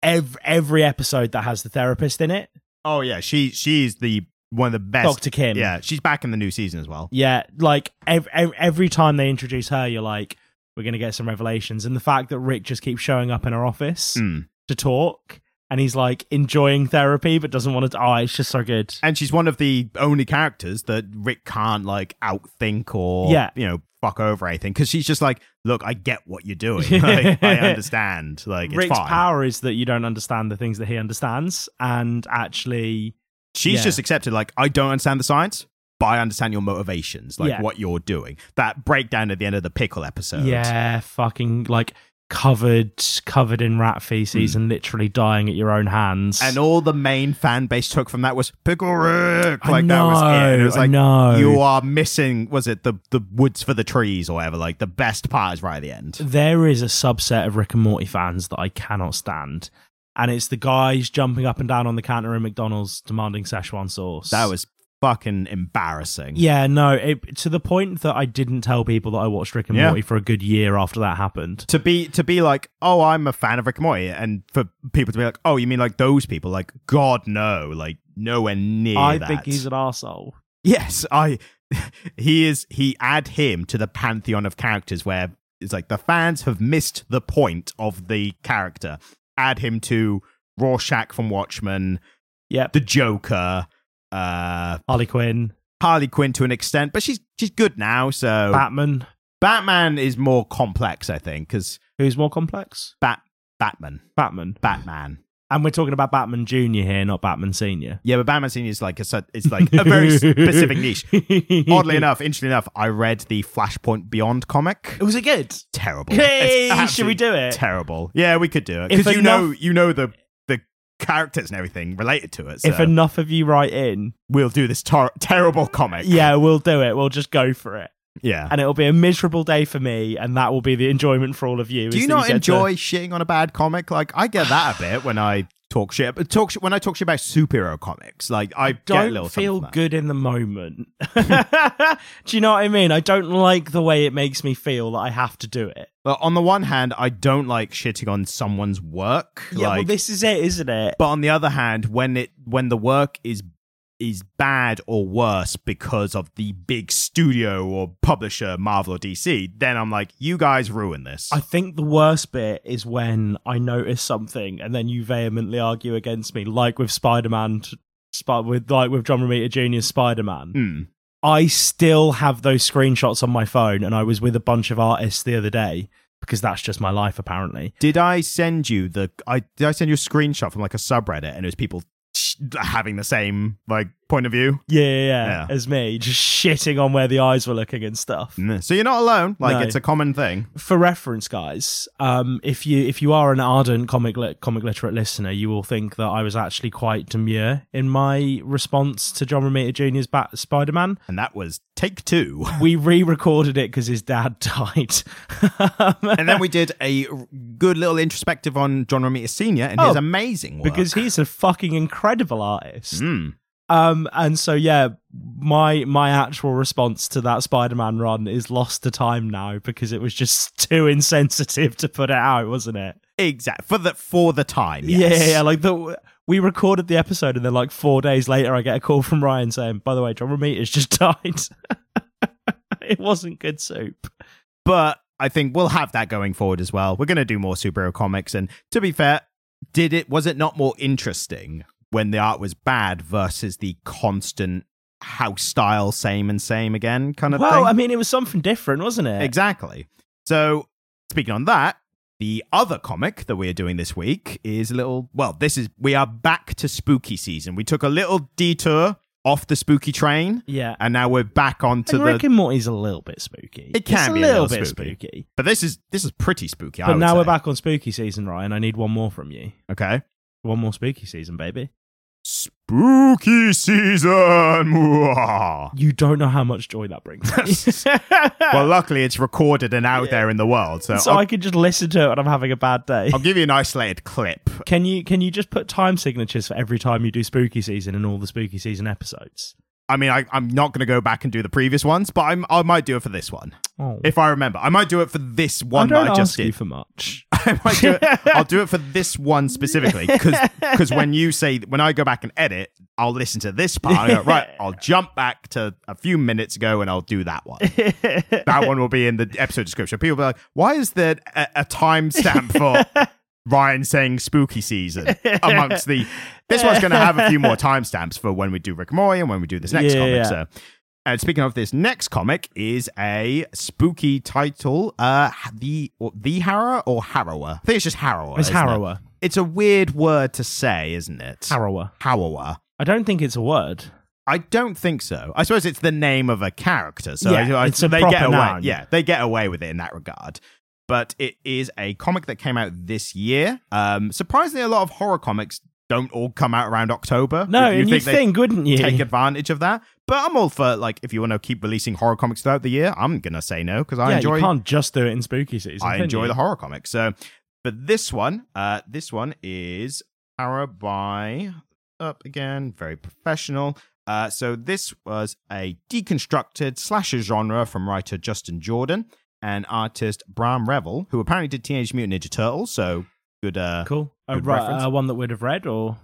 Every every episode that has the therapist in it, Oh yeah. She she's the one of the best. Dr. Kim. Yeah, she's back in the new season as well. Yeah, like ev- ev- every time they introduce her, you're like, we're going to get some revelations. And the fact that Rick just keeps showing up in her office Mm. to talk and he's like enjoying therapy but doesn't want to. Oh, it's just so good. And she's one of the only characters that Rick can't like outthink or Yeah. you know fuck over anything because she's just like, look, I get what you're doing. like, I understand. Like it's Rick's fine. power is that you don't understand the things that he understands. And actually, She's Yeah. just accepted. Like I don't understand the science. But I understand your motivations, like Yeah. what you're doing. That breakdown at the end of the pickle episode. yeah, fucking like covered covered in rat feces hmm. and literally dying at your own hands. And all the main fan base took from that was Pickle Rick. Like that was it. It was like know. you are missing was it the the woods for the trees or whatever? Like the best part is right at the end. there is a subset of Rick and Morty fans that I cannot stand. And it's the guys jumping up and down on the counter in McDonald's demanding Szechuan sauce. That was fucking embarrassing. Yeah, no, it, to the point that I didn't tell people that I watched Rick and Yeah. Morty for a good year after that happened. To be to be like, oh, I'm a fan of Rick and Morty, and for people to be like, oh, you mean like those people? Like, God no, like nowhere near I that. think he's an arsehole. Yes, I. He is. He add him to the pantheon of characters where it's like the fans have missed the point of the character. Add him to Rorschach from Watchmen, Yep. the Joker, uh, Harley Quinn, Harley Quinn to an extent, but she's she's good now. So Batman. Batman is more complex, I think, because Who's more complex? Bat Batman, Batman. Batman. And we're talking about Batman Junior here, not Batman Senior. Yeah, but Batman Senior is like a it's like a very specific niche. Oddly enough, interestingly enough, I read the Flashpoint Beyond comic. was it good? terrible. Hey, should we do it? Terrible. Yeah, we could do it because you know you know the characters and everything related to it. So If enough of you write in, we'll do this tar- terrible comic. yeah, we'll do it. We'll just go for it. yeah. and it'll be a miserable day for me, and that will be the enjoyment for all of you. do you that not get to- enjoy shitting on a bad comic? Like I get that a bit when I talk shit. But talk shit when I talk shit about superhero comics. Like I get don't little feel something from that. good in the moment. do you know what I mean? I don't like the way it makes me feel that I have to do it. But on the one hand, I don't like shitting on someone's work. Yeah, like, well, this is it, isn't it? but on the other hand, when it when the work is is bad or worse because of the big studio or publisher, Marvel or DC, then I'm like, you guys ruin this. I think the worst bit is when I notice something and then you vehemently argue against me, like with Spider Man, with like with John Romita Jr.'s Spider Man. Hmm. I still have those screenshots on my phone, and I was with a bunch of artists the other day because that's just my life, apparently. Did I send you the? I did I send you a screenshot from like a subreddit, and it was people having the same like point of view. Yeah, yeah, yeah, as me, just shitting on where the eyes were looking and stuff. Mm. So you're not alone. Like No. it's a common thing. For reference, guys, um, if you if you are an ardent comic lit, comic literate listener, you will think that I was actually quite demure in my response to John Romita Jr.'s Bat- Spider Man. And that was take two. We re-recorded it because his dad died. and then we did a r- good little introspective on John Romita Senior and his Oh, amazing work. because he's a fucking incredible artist. Mm. Um, and so yeah, my my actual response to that Spider-Man run is lost to time now because it was just too insensitive to put it out, wasn't it? Exactly for the for the time. Yeah, Yes. yeah, yeah. Like the we recorded the episode, and then like four days later, I get a call from Ryan saying, "By the way, John Romita's just died." it wasn't good soup. but I think we'll have that going forward as well. We're going to do more superhero comics, and to be fair, did it was it not more interesting when the art was bad versus the constant house style same and same again kind of Well, thing? I mean, it was something different, wasn't it? Exactly. So, speaking on that, the other comic that we're doing this week is a little. Well, this is we are back to spooky season. We took a little detour off the spooky train, Yeah. and now we're back onto I the. Rick and Morty's a little bit spooky. It can It's be a little, little bit spooky. spooky. But this is this is pretty spooky. I But now say. we're back on spooky season, Ryan. I need one more from you. Okay. One more spooky season, baby. Spooky season. You don't know how much joy that brings. me. well, luckily it's recorded and out Yeah. there in the world, so, so I'll, I can just listen to it when I'm having a bad day. I'll give you an isolated clip. Can you can you just put time signatures for every time you do spooky season in all the spooky season episodes? I mean, I, I'm not going to go back and do the previous ones, but I'm, I might do it for this one. Oh, If I remember, I might do it for this I one don't that I just ask you did. for much. I might do it, I'll do it for this one specifically because when you say when I go back and edit, I'll listen to this part. I go, right, I'll jump back to a few minutes ago and I'll do that one. That one will be in the episode description. People will be like, "Why is there a, a timestamp for Ryan saying spooky season amongst the?" This one's going to have a few more timestamps for when we do Rick and Morty and when we do this next Yeah, comic. yeah. So. And speaking of this next comic is a spooky title, uh, the or the Harrower or Harrower. I think it's just Harrower. It's isn't it? harrower. It's a weird word to say, isn't it? Harrower. Harrower. I don't think it's a word. I don't think so. I suppose it's the name of a character, so Yeah, I, I- it's a they proper get away. noun. Yeah, they get away with it in that regard. But it is a comic that came out this year. Um, surprisingly, a lot of horror comics don't all come out around October. No, You and you they think, wouldn't you? take advantage of that? But I'm all for like if you want to keep releasing horror comics throughout the year, I'm gonna say no because I yeah, enjoy you can't just do it in spooky season. I enjoy you? the horror comics. So, but this one, uh, this one is Horror by up again, very professional. Uh, so this was a deconstructed slasher genre from writer Justin Jordan and artist Brahm Revel, who apparently did Teenage Mutant Ninja Turtles. So good. Uh, Cool. A, Good right, reference. uh, one that we'd have read, or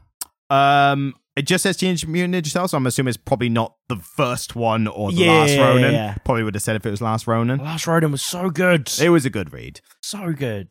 um, it just says Teenage Mutant Ninja Turtles. So I'm assuming it's probably not the first one or the Yeah, last Ronin. yeah. Probably would have said if it was Last Ronin. Last Ronin was so good, It was a good read. so good.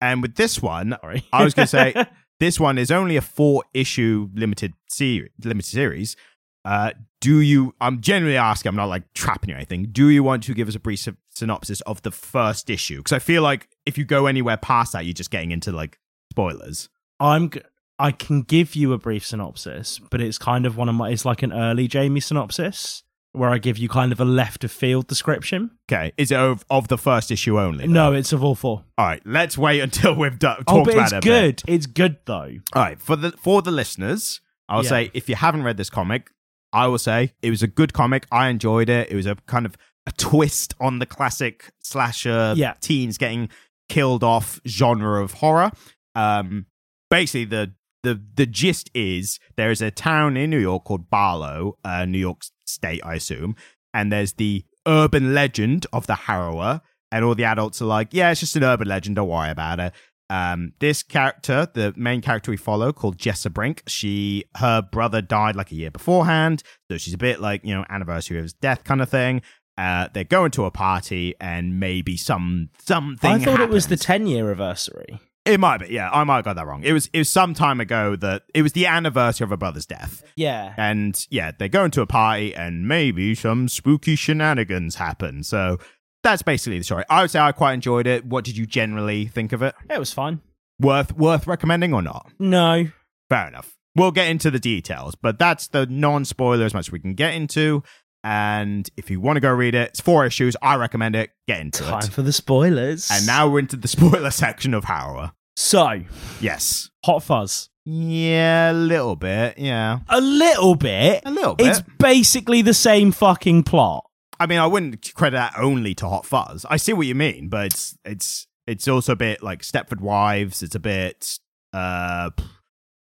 And with this one, Sorry, I was gonna say, this one is only a four issue limited series limited series uh do you i'm genuinely asking i'm not like trapping you or anything do you want to give us a brief synopsis of the first issue because i feel like if you go anywhere past that you're just getting into like spoilers I'm. G- I can give you a brief synopsis, but it's kind of one of my. It's like an early Jamie synopsis where I give you kind of a left of field description. okay is it of, of the first issue only though? No, it's of all four. all right let's wait until we've done Oh, but about it's it a bit. good. It's good though. all right for the for the listeners i'll Yeah. say if you haven't read this comic i will say it was a good comic i enjoyed it it was a kind of a twist on the classic slasher Yeah. teens getting killed off genre of horror um basically the the the gist is there is a town in New York called Barlow, uh, New York State, I assume, and there's the urban legend of the harrower, and all the adults are like, yeah, it's just an urban legend, don't worry about it. Um, this character, the main character we follow, called Jessa Brink, she her brother died like a year beforehand, so she's a bit like you know anniversary of his death kind of thing. Uh, they're going to a party and maybe some something. I thought it was the 10 year anniversary. It might be, yeah. I might have got that wrong. It was it was some time ago that it was the anniversary of her brother's death. Yeah. And yeah, they're going to a party and maybe some spooky shenanigans happen. So that's basically the story. I would say I quite enjoyed it. What did you generally think of it? It was fine. Worth worth recommending or not? No. Fair enough. We'll get into the details, but that's the non-spoiler as much as we can get into. And if you want to go read it, it's four issues. I recommend it. Get into Time it. Time for the spoilers. And now we're into the spoiler section of Harrower. So, Yes. Hot Fuzz. Yeah, a little bit. Yeah, A little bit. a little bit. It's basically the same fucking plot. I mean, I wouldn't credit that only to Hot Fuzz. I see what you mean, but it's it's it's also a bit like Stepford Wives. It's a bit uh,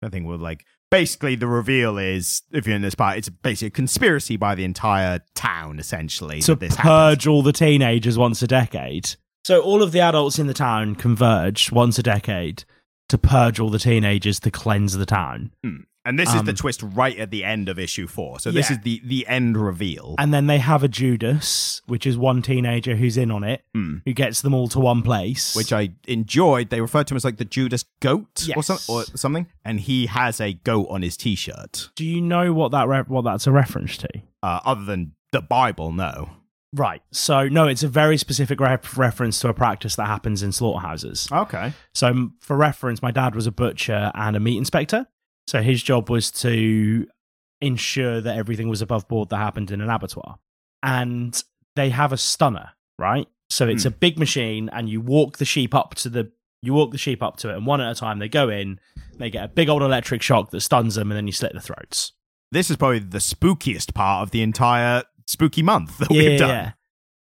I think we're like basically the reveal is if you're in this part, it's basically a conspiracy by the entire town essentially. to that this happened. purge all the teenagers once a decade. So all of the adults in the town converge once a decade to purge all the teenagers to cleanse the town. And this is the um, twist right at the end of issue four. So this Yeah. is the the end reveal. And then they have a Judas, which is one teenager who's in on it, Hmm. who gets them all to one place. which I enjoyed. They refer to him as like the Judas goat or, some, or something, and he has a goat on his t-shirt. do you know what that re- what that's a reference to? Uh, other than the Bible, no. Right. So no, it's a very specific ref reference to a practice that happens in slaughterhouses. Okay. So, for reference, my dad was a butcher and a meat inspector. So, his job was to ensure that everything was above board that happened in an abattoir. And they have a stunner, right? So, it's Hmm. a big machine, and you walk the sheep up to the. You walk the sheep up to it, and one at a time they go in. They get a big old electric shock that stuns them, and then you slit the throats. This is probably the spookiest part of the entire spooky month that we've done. Yeah.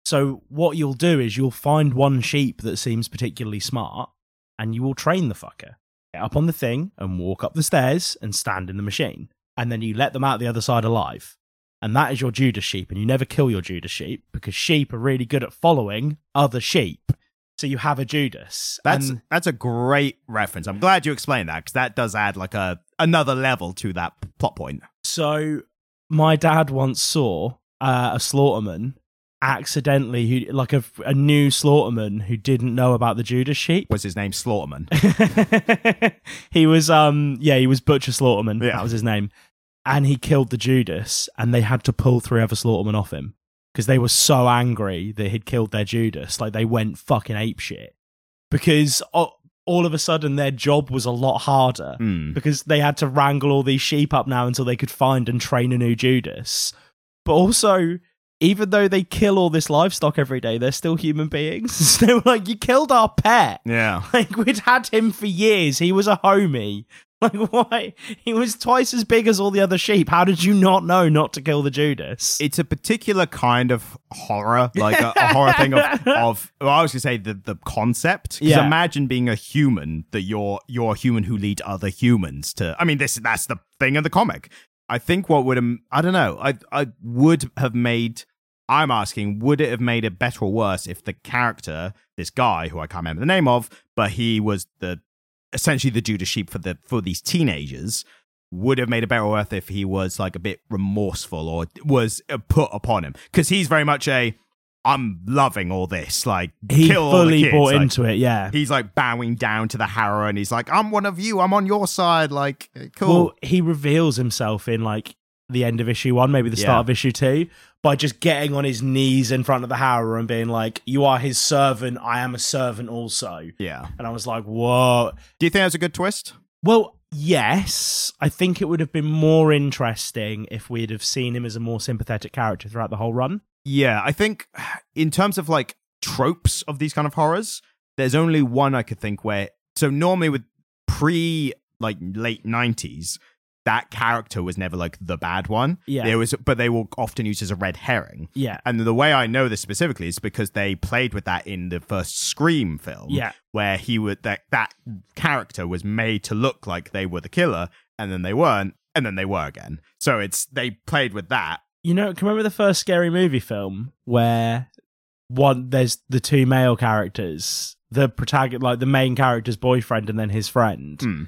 So what you'll do is you'll find one sheep that seems particularly smart, and you will train the fucker. Get up on the thing and walk up the stairs and stand in the machine, and then you let them out the other side alive. And that is your Judas sheep, and you never kill your Judas sheep because sheep are really good at following other sheep. So you have a Judas. That's and that's a great reference. I'm glad you explained that because that does add like a another level to that plot point. So my dad once saw uh, a slaughterman accidentally who like a, a new slaughterman who didn't know about the Judas sheep. Was his name Slaughterman? he was um yeah, he was Butcher Slaughterman. Yeah. That was his name. And he killed the Judas and they had to pull three other slaughtermen off him because they were so angry that he'd killed their Judas. Like they went fucking apeshit. Because all, all of a sudden their job was a lot harder Hmm. because they had to wrangle all these sheep up now until they could find and train a new Judas. But also, even though they kill all this livestock every day, they're still human beings. they were like, You killed our pet. Yeah. Like, we'd had him for years. He was a homie. Like, why? He was twice as big as all the other sheep. How did you not know not to kill the Judas? It's a particular kind of horror, like a, a horror thing of, of well, I was gonna say the the concept. Because Yeah. imagine being a human that you're you're a human who lead other humans to. I mean, this that's the thing in the comic. I think what would I don't know. I I would have made. I'm asking, would it have made it better or worse if the character, this guy who I can't remember the name of, but he was the essentially the Judas sheep for the for these teenagers, would have made it better or worse if he was like a bit remorseful or was uh, put upon him because he's very much a I'm loving all this like he kill all the fully bought like, into it, yeah. He's like bowing down to the harrow and he's like I'm one of you I'm on your side like uh, cool Well, he reveals himself in like the end of issue one, maybe the start Yeah. of issue two, by just getting on his knees in front of the harrow and being like, "You are his servant. I am a servant also." yeah And I was like, "Whoa!" do you think that's a good twist Well, yes, I think it would have been more interesting if we'd have seen him as a more sympathetic character throughout the whole run. Yeah, I think in terms of like tropes of these kind of horrors, there's only one I could think where. So normally with pre like late 90s, that character was never like the bad one. Yeah. There was, but they were often used as a red herring. Yeah. And the way I know this specifically is because they played with that in the first Scream film. Yeah. Where he would that that character was made to look like they were the killer, and then they weren't, and then they were again. So it's they played with that. You know, can you remember the first scary movie film where one there's the two male characters, the protagonist, like the main character's boyfriend, and then his friend, Hmm.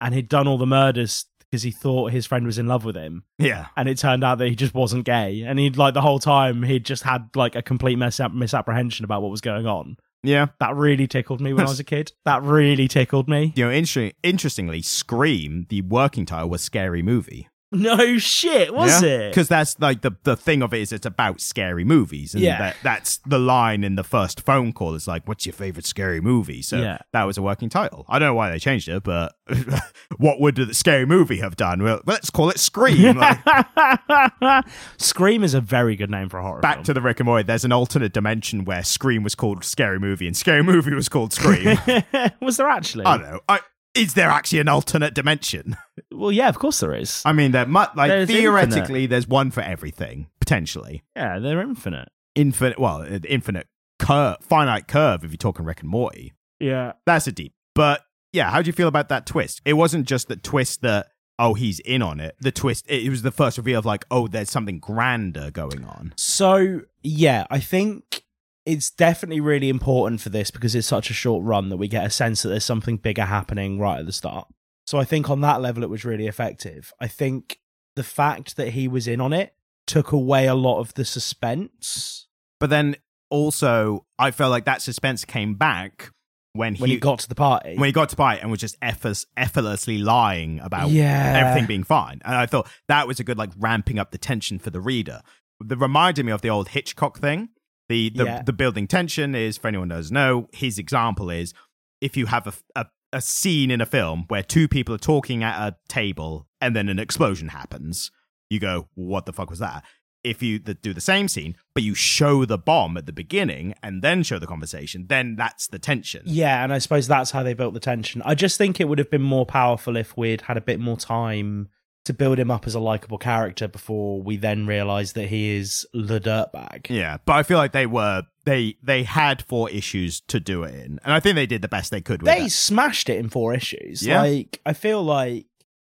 and he'd done all the murders because he thought his friend was in love with him, Yeah. and it turned out that he just wasn't gay, and he'd like the whole time he'd just had like a complete mis- misapprehension about what was going on. Yeah. That really tickled me when I was a kid. That really tickled me. You know, interesting, interestingly, Scream, the working title was Scary Movie. No shit, was it? Because that's like the, the thing of it is it's about scary movies. And Yeah. that, that's the line in the first phone call is like, what's your favorite scary movie? So Yeah. that was a working title. I don't know why they changed it, but what would the scary movie have done? Well, let's call it Scream. Like, Scream is a very good name for a horror back film. to the Rick and Morty, there's an alternate dimension where Scream was called Scary Movie and Scary Movie was called Scream. was there actually? I don't know. I, is there actually an alternate dimension? Well, yeah, of course there is. I mean, there might like There's theoretically, there's one for everything potentially. yeah, they're infinite. Infinite, well, uh, infinite curve, finite curve. If you're talking Rick and Morty, Yeah. that's a deep. But yeah, how do you feel about that twist? It wasn't just the twist that oh he's in on it. The twist, it was the first reveal of like oh there's something grander going on. So, yeah, I think it's definitely really important for this because it's such a short run that we get a sense that there's something bigger happening right at the start. So I think on that level it was really effective. I think the fact that he was in on it took away a lot of the suspense But then also, I felt like that suspense came back when he, when he got to the party. when he got to the party and was just effort- effortlessly lying about yeah. everything being fine. And I thought that was a good like ramping up the tension for the reader. That reminded me of the old Hitchcock thing. The the, Yeah. the building tension is for anyone who doesn't know, his example is if you have a, a a scene in a film where two people are talking at a table and then an explosion happens, you go, what the fuck was that? If you do the same scene, but you show the bomb at the beginning and then show the conversation, then that's the tension. Yeah, and I suppose that's how they built the tension. I just think it would have been more powerful if we'd had a bit more time to build him up as a likable character before we then realise that he is the dirtbag. Yeah, but I feel like they were they they had four issues to do it in, and I think they did the best they could with They it. smashed it in four issues. Yeah. Like, I feel like,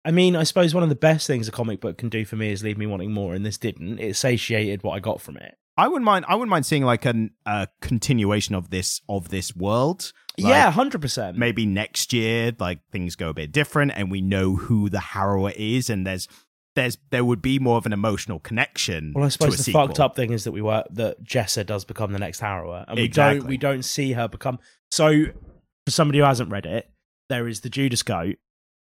I mean, I suppose one of the best things a comic book can do for me is leave me wanting more, and this didn't. It satiated what I got from it. I wouldn't mind. I wouldn't mind seeing like an, a continuation of this of this world. Like, yeah, hundred percent. maybe next year, like things go a bit different, and we know who the harrower is, and there's there's there would be more of an emotional connection. Well, I suppose the sequel. fucked up thing is that we were that Jessa does become the next Harrower, and we Exactly. don't we don't see her become. So, for somebody who hasn't read it, there is the Judas Goat,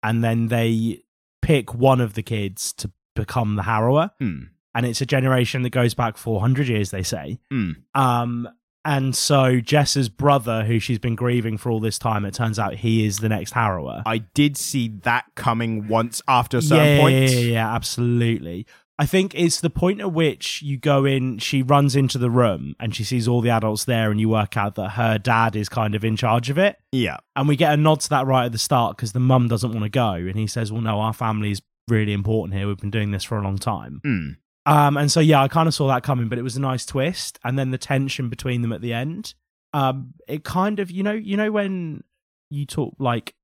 and then they pick one of the kids to become the Harrower, Hmm. and it's a generation that goes back four hundred years. They say, Hmm. um, and so Jess's brother, who she's been grieving for all this time, it turns out he is the next Harrower. I did see that coming once after a certain yeah, point. Yeah, yeah, yeah, absolutely. I think it's the point at which you go in, she runs into the room and she sees all the adults there, and you work out that her dad is kind of in charge of it. Yeah. And we get a nod to that right at the start because the mum doesn't want to go. And he says, Well, no, our family's really important here. We've been doing this for a long time. Hmm. Um, and so, yeah, I kind of saw that coming, but it was a nice twist. And then the tension between them at the end, um, it kind of, you know, you know, when you talk like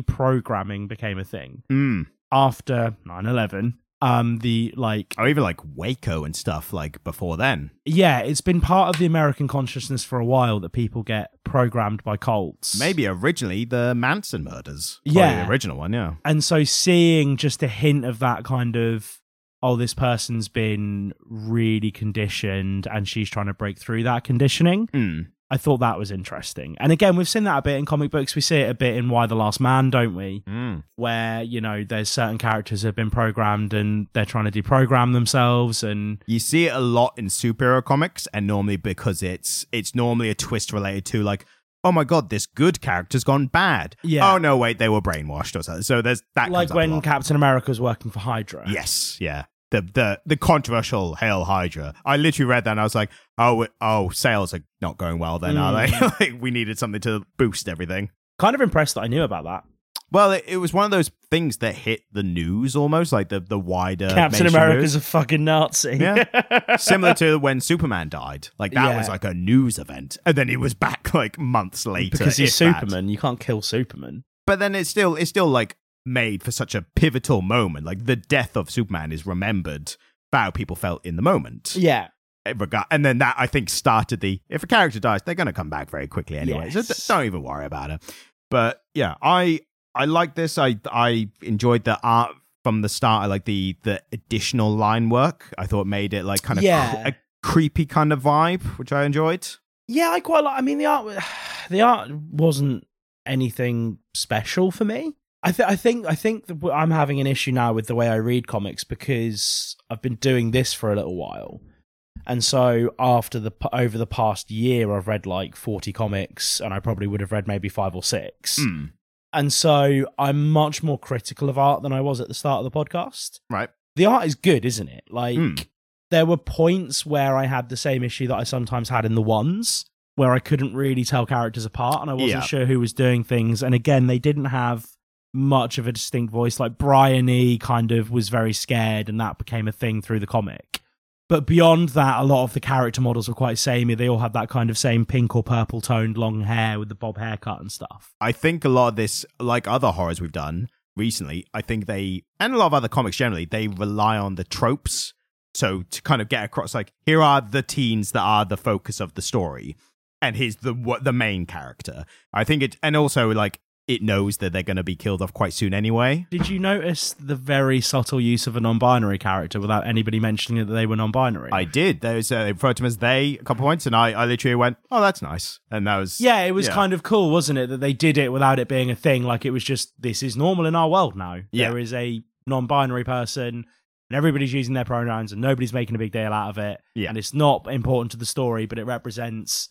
deprogramming became a thing Hmm. after 9-11 um the like Or even like Waco and stuff like before then. yeah it's been part of the american consciousness for a while that people get programmed by cults Maybe originally the Manson murders. Yeah. the original one. Yeah. and so seeing just a hint of that kind of oh this person's been really conditioned and she's trying to break through that conditioning Hmm. i thought that was interesting and again we've seen that a bit in comic books we see it a bit in Y the last man don't we Hmm. where you know there's certain characters have been programmed and they're trying to deprogram themselves and You see it a lot in superhero comics, and normally because it's it's normally a twist related to like, oh my god, this good character's gone bad. Yeah. Oh no, wait, they were brainwashed or something. So there's that. like comes up a when captain america was working for hydra yes, yeah. The, the the controversial Hail Hydra. I literally read that and I was like, oh oh, sales are not going well then, are they? Mm. like we needed something to boost everything. kind of impressed that I knew about that. Well, it, it was one of those things that hit the news almost, like the the wider Captain America's news. a fucking Nazi. Yeah. similar to when Superman died. Like that Yeah. was like a news event, and then he was back like months later because he's if that. Superman. You can't kill Superman. But then it's still it's still like made for such a pivotal moment. Like the death of Superman is remembered for how people felt in the moment. Yeah. Eh, Regard- And then that I think started the if a character dies, they're going to come back very quickly anyway. So Yes. d- don't even worry about it. But yeah, I I like this. I I enjoyed the art from the start. I like the the additional line work. I thought made it like kind of Yeah. a creepy kind of vibe, which I enjoyed. Yeah, I quite like. I mean, the art, the art wasn't anything special for me. I, th- I think, I think that I'm having an issue now with the way I read comics because I've been doing this for a little while, and so after the over the past year, I've read like 40 comics, and I probably would have read maybe five or six, Mm, and so I'm much more critical of art than I was at the start of the podcast. right. The art is good, isn't it? Like Hmm. there were points where I had the same issue that I sometimes had in the ones where I couldn't really tell characters apart and I wasn't Yeah. sure who was doing things. And again, they didn't have much of a distinct voice. Like Brian kind of was very scared and that became a thing through the comic. But beyond that, a lot of the character models were quite samey. They all had that kind of same pink or purple toned long hair with the bob haircut and stuff. I think a lot of this, like other horrors we've done recently, I think they, and a lot of other comics generally, they rely on the tropes. So to kind of get across, like, here are the teens that are the focus of the story, and here's the what the main character. I think it, and also like it knows that they're going to be killed off quite soon anyway. Did you notice the very subtle use of a non binary character without anybody mentioning that they were non binary? I did. Uh, they referred to him as they a couple points, and I, I literally went, "Oh, that's nice," and that was Yeah, it was Yeah. kind of cool, wasn't it? That they did it without it being a thing. Like it was just this is normal in our world now. Yeah. There is a non-binary person, and everybody's using their pronouns, and nobody's making a big deal out of it. Yeah. and it's not important to the story, but it represents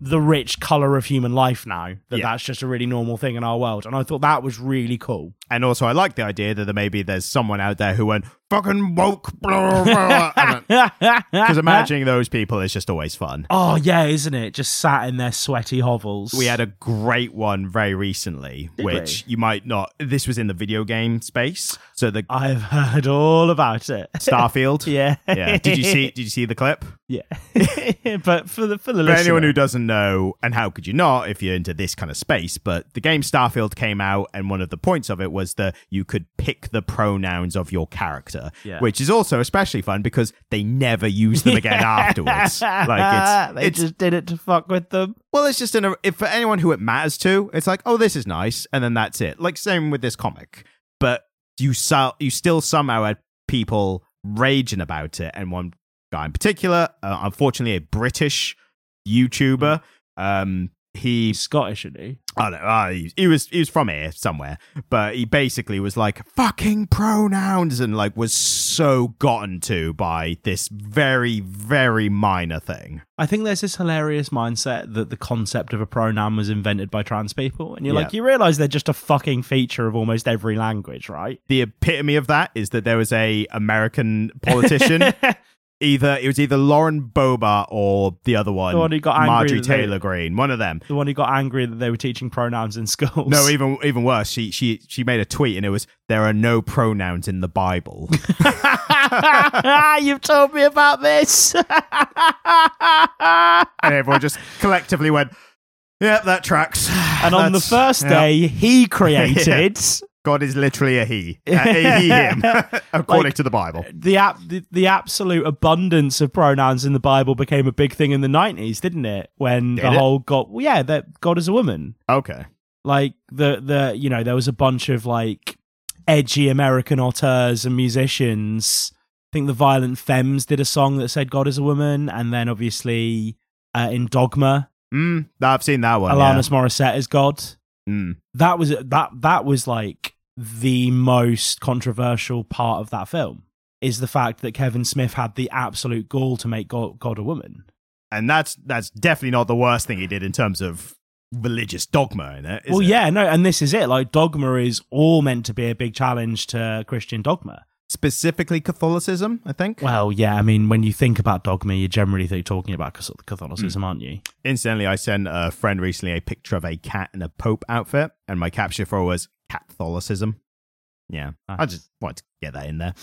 the rich color of human life now. That Yeah. that's just a really normal thing in our world, and I thought that was really cool. And also, I like the idea that there maybe there's someone out there who went fucking woke, because imagining those people is just always fun. Oh yeah, isn't it? Just sat in their sweaty hovels. We had a great one very recently, Did which you might not. This was in the video game space, so the I've heard all about it. Starfield. yeah. yeah. Did you see? Did you see the clip? Yeah. but for the for the For listener, anyone who doesn't know, and how could you not if you're into this kind of space? But the game Starfield came out, and one of the points of it was that you could pick the pronouns of your character, Yeah. which is also especially fun because they never use them again afterwards. Like it's they it's just did it to fuck with them. well, it's just in a if for anyone who it matters to, it's like oh this is nice, and then that's it. Like same with this comic, but you saw you still somehow had people raging about it, and one guy in particular, uh, unfortunately a British YouTuber, um, he He's Scottish, isn't he? I don't know. Uh, he, he was he was from here somewhere, but he basically was like fucking pronouns and like was so gotten to by this very very minor thing. I think there's this hilarious mindset that the concept of a pronoun was invented by trans people, and you're Yeah. like, you realize they're just a fucking feature of almost every language, right? The epitome of that is that there was a American politician. either it was either Lauren Boebert or the other one, The one who got angry Marjorie that they- Taylor Greene. One of them. the one who got angry that they were teaching pronouns in schools. No, even even worse. She she she made a tweet and it was there are no pronouns in the Bible. You've told me about this. and everyone just collectively went, "Yep, that tracks." and on the first day, he created God is literally a he, a, he him, according Like- to the Bible. the, ab- the the absolute abundance of pronouns in the Bible became a big thing in the nineties, didn't it? When Did the it? whole God, well, yeah, that God is a woman. Okay, Like the the you know there was a bunch of like edgy American auteurs and musicians. I think the Violent Femmes did a song that said God is a woman, and then obviously uh, in Dogma, mm, I've seen that one. Alanis Morissette is God. Mm. That was that that was like the most controversial part of that film is the fact that Kevin Smith had the absolute gall to make God, God a woman. and that's that's definitely not the worst thing he did in terms of religious dogma in it. well, it? yeah, no, and this is it. Like dogma is all meant to be a big challenge to Christian dogma. Specifically Catholicism, I think. Well, yeah, I mean, when you think about dogma, you're generally th- talking about Catholic- Catholicism, aren't you? Incidentally, I sent a friend recently a picture of a cat in a pope outfit, and my caption for it was Catholicism. Yeah, Nice. I just wanted to get that in there.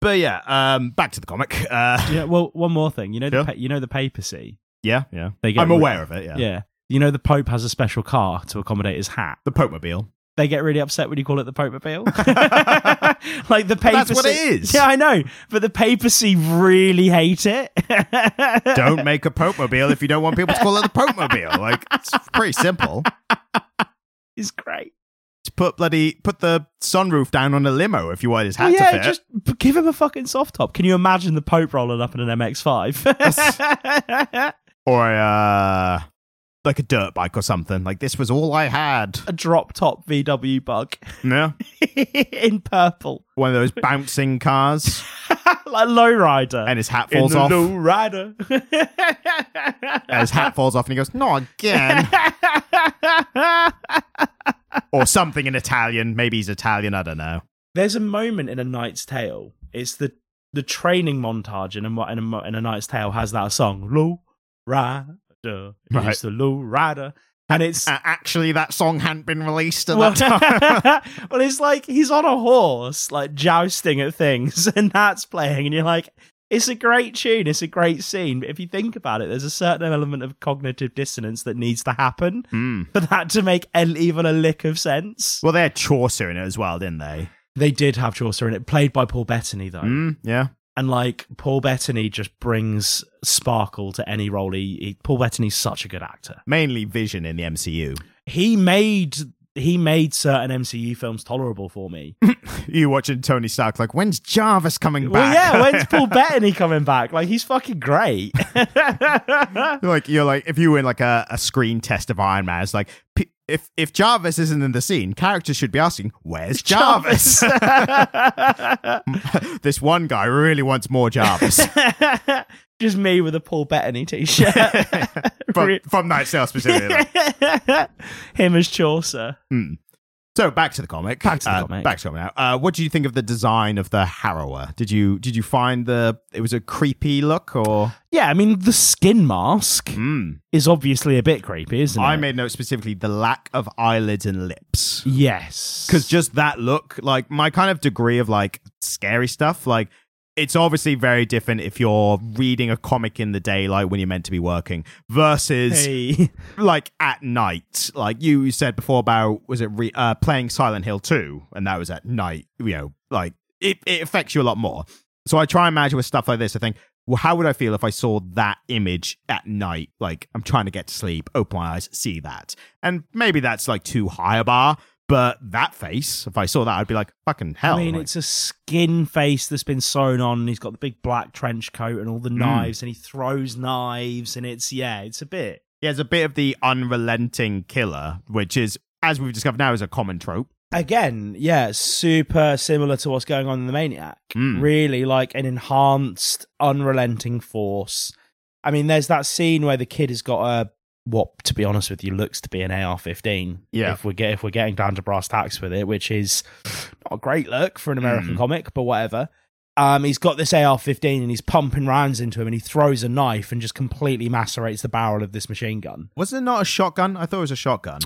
But yeah, um, back to the comic. Uh, Yeah. Well, one more thing. You know, Sure. the pa- you know the papacy. yeah, yeah. I'm re- aware of it. Yeah. Yeah. You know the Pope has a special car to accommodate his hat. the Pope Mobile. They get really upset when you call it the Pope Mobile. like the papacy. that's what it is. Yeah, I know. But the papacy really hate it. Don't make a Pope Mobile if you don't want people to call it the Pope Mobile. Like it's pretty simple. It's great. Just put bloody put the sunroof down on a limo if you want his hat yeah, to fit. just give him a fucking soft top. Can you imagine the Pope rolling up in an MX5? or uh like a dirt bike or something. Like this was all I had. a drop top VW bug Yeah. in purple, One of those bouncing cars like lowrider. and his hat falls the off. lowrider. and his hat falls off and he goes, "Not again." or something in Italian. Maybe he's Italian, I don't know. There's a moment in A Knight's Tale. It's the the training montage in a in a, in a Knight's Tale has that song low rider. Right. It's the low rider, and it's Uh, actually, that song hadn't been released at well, that time. well, it's like he's on a horse, like jousting at things, and that's playing, and you're like, it's a great tune, it's a great scene. But if you think about it, there's a certain element of cognitive dissonance that needs to happen Hmm. for that to make even a lick of sense. Well, they had Chaucer in it as well, didn't they? They did have Chaucer in it, played by Paul Bettany though, Mm, yeah. And like Paul Bettany just brings sparkle to any role. He, he Paul Bettany's such a good actor. Mainly Vision in the MCU. He made he made certain MCU films tolerable for me. You watching Tony Stark like, when's Jarvis coming Well, back? yeah, when's Paul Bettany coming back? Like, he's fucking great. like you're like if you were in like a, a screen test of Iron Man, it's like p- if if Jarvis isn't in the scene, characters should be asking, "Where's Jarvis?" this one guy really wants more Jarvis Just me with a Paul Bettany t-shirt. from, from that sale specifically. Him as Chaucer. Hmm. So back to the comic. Back to the Uh, comic. Back to the comic. Now. Uh, what do you think of the design of the Harrower? Did you did you find the it was a creepy look or? Yeah, I mean, the skin mask Mm. is obviously a bit creepy, isn't I it? I made note specifically the lack of eyelids and lips. yes. because just that look like my kind of degree of like scary stuff like it's obviously very different if you're reading a comic in the daylight when you're meant to be working versus Hey. like at night. Like you said before about was it re- uh, playing silent hill 2 and that was at night you know like it, it affects you a lot more. So i try and imagine with stuff like this i think well how would i feel if i saw that image at night? Like i'm trying to get to sleep open my eyes see that. And maybe that's like too high a bar but that face if i saw that i'd be like fucking hell I mean, like, it's a skin face that's been sewn on. And he's got the big black trench coat and all the knives, and he throws knives, and it's yeah, it's a bit. yeah, it's a bit of the unrelenting killer which is as we've discovered now is a common trope Again, yeah, super similar to what's going on in the Maniac. Mm. Really, like an enhanced, unrelenting force. I mean, there's that scene where the kid has got a what, to be honest with you, looks to be an AR-15. Yeah. if we get if we're getting down to brass tacks with it, which is not a great look for an American Mm. comic, but whatever. Um, he's got this AR-15 and he's pumping rounds into him, and he throws a knife and just completely macerates the barrel of this machine gun. was it not a shotgun i thought it was a shotgun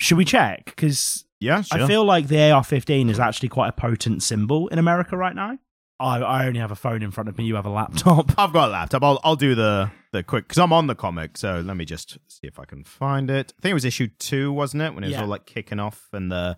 Should we check? Because yeah sure. I feel like the AR-15 is actually quite a potent symbol in America right now. I, I only have a phone in front of me. You have a laptop. I've got a laptop. I'll I'll do the the quick because I'm on the comic. So let me just see if I can find it. I think it was issue two, wasn't it? When it was Yeah. all like kicking off in the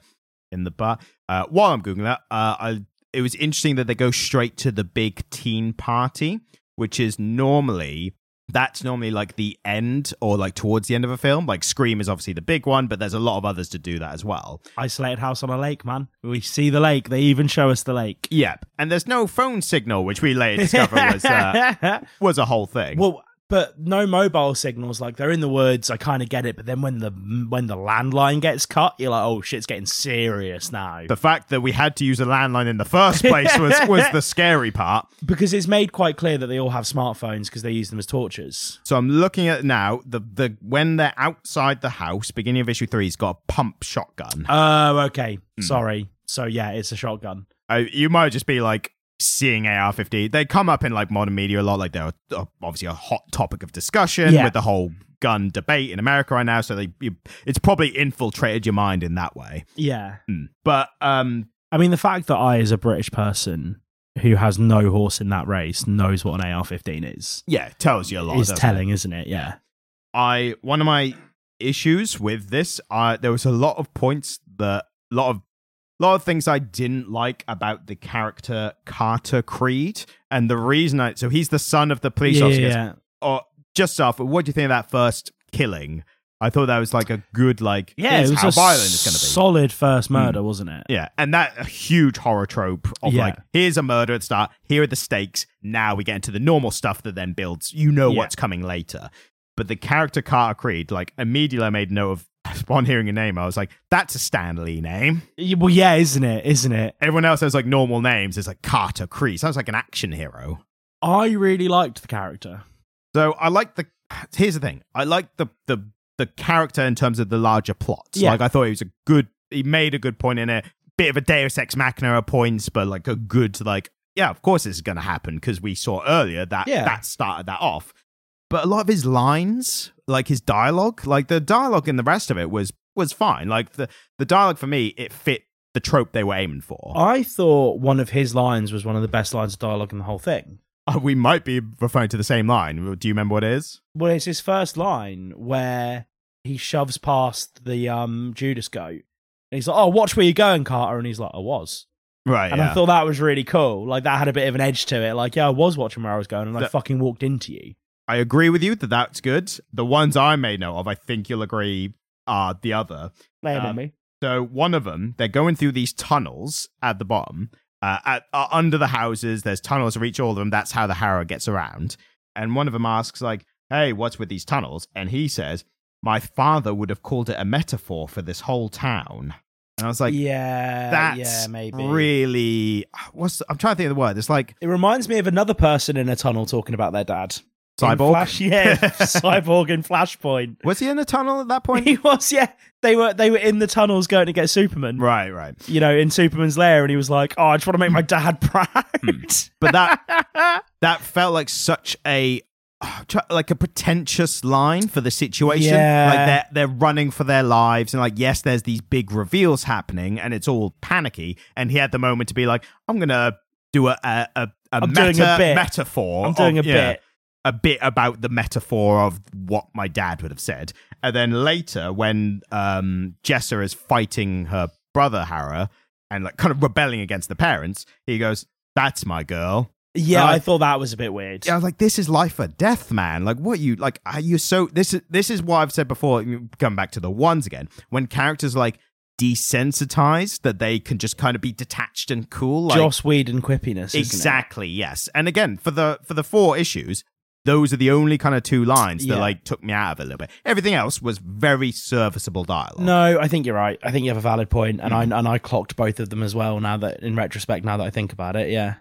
in the bar. Uh, while I'm googling that, uh, I it was interesting that they go straight to the big teen party, which is normally that's normally like the end or like towards the end of a film. Like Scream is obviously the big one, but there's a lot of others to do that as well. Isolated house on a lake, man. We see the lake. They even show us the lake. Yep, and there's no phone signal, which we later discover was uh, was a whole thing. well, but no mobile signals. Like they're in the woods. I kind of get it. But then when the when the landline gets cut, you're like, oh shit's getting serious now. the fact that we had to use a landline in the first place was was the scary part. because it's made quite clear that they all have smartphones because they use them as torches. So I'm looking at now the the when they're outside the house, beginning of issue three, he's got a pump shotgun. Oh, okay. Hmm. Sorry. So yeah, it's a shotgun. Uh, you might just be like seeing AR-15. They come up in like modern media a lot. Like they're obviously a hot topic of discussion Yeah. with the whole gun debate in America right now, so they you, it's probably infiltrated your mind in that way. Yeah. Hmm. But um, I mean, the fact that I, as a British person who has no horse in that race, knows what an AR-15 is, yeah, it tells you a lot. is doesn't telling, isn't it? Yeah. I one of my issues with this, uh, there was a lot of points that a lot of lot of things I didn't like about the character Carter Creed, and the reason I so he's the son of the police yeah, officer. yeah. Or oh, just off, what do you think of that first killing? I thought that was like a good like Yeah, it was how a violent it's going to be. solid first hmm. murder, wasn't it? Yeah, and that a huge horror trope of Yeah. like, here's a murder at the start, here are the stakes. Now we get into the normal stuff that then builds. You know Yeah. what's coming later. But the character Carter Creed, like immediately I made note of upon hearing a name, I was like, that's a Stanley name. Well, yeah, isn't it? Isn't it? Everyone else has like normal names. It's like Carter Creed. Sounds like an action hero. I really liked the character. So I like the. Here's the thing. I like the the the character in terms of the larger plot. Yeah. Like I thought he was a good. He made a good point in it. Bit of a Deus Ex Machina at points, but like a good like. Yeah, of course this is going to happen because we saw earlier that Yeah. that started that off. But a lot of his lines, like his dialogue, like the dialogue in the rest of it was was fine. Like the the dialogue for me, it fit the trope they were aiming for. I thought one of his lines was one of the best lines of dialogue in the whole thing. Uh, we might be referring to the same line. Do you remember what it is? Well, it's his first line where he shoves past the um Judas goat. And he's like, "Oh, watch where you're going, Carter." And he's like, "I was." Right. And yeah. I thought that was really cool. Like that had a bit of an edge to it. Like, yeah, I was watching where I was going, and I fucking walked into you. I agree with you that that's good. The ones I may know of, I think you'll agree, are the other. Lay it Um, on me. So one of them, they're going through these tunnels at the bottom, uh, at uh, under the houses. There's tunnels to reach all of them. That's how the Harrow gets around. And one of them asks, like, "Hey, what's with these tunnels?" And he says, "My father would have called it a metaphor for this whole town." And I was like, yeah, "That's yeah, maybe. really what's? The, I'm trying to think of the word. It's like It reminds me of another person in a tunnel talking about their dad. Cyborg. Flash, yeah, cyborg in Flashpoint. Was he in a tunnel at that point? He was, yeah. They were they were in the tunnels going to get Superman. right, right. You know, in Superman's lair, and he was like, "Oh, I just want to make my dad proud." Hmm. But that that felt like such a like a pretentious line for the situation. Yeah. Like they're they're running for their lives and like yes, there's these big reveals happening and it's all panicky. And he had the moment to be like, I'm gonna do a a, a, a I'm meta, doing a bit. metaphor. I'm doing of- a yeah, bit. A bit about the metaphor of what my dad would have said. And then later when um Jessa is fighting her brother Hara and like kind of rebelling against the parents, he goes, That's my girl. yeah, Uh, I thought that was a bit weird. Yeah, I was like, this is life or death, man. Like, what you like? Are you so? This is this is what I've said before. Come back to the ones again. When characters like desensitized, that they can just kind of be detached and cool. Like, Joss Whedon quippiness, exactly. Yes. And again, for the for the four issues, those are the only kind of two lines that Yeah. like took me out of it a little bit. Everything else was very serviceable dialogue. No, I think you're right. I think you have a valid point, and. I and I clocked both of them as well. Now that in retrospect, now that I think about it, yeah,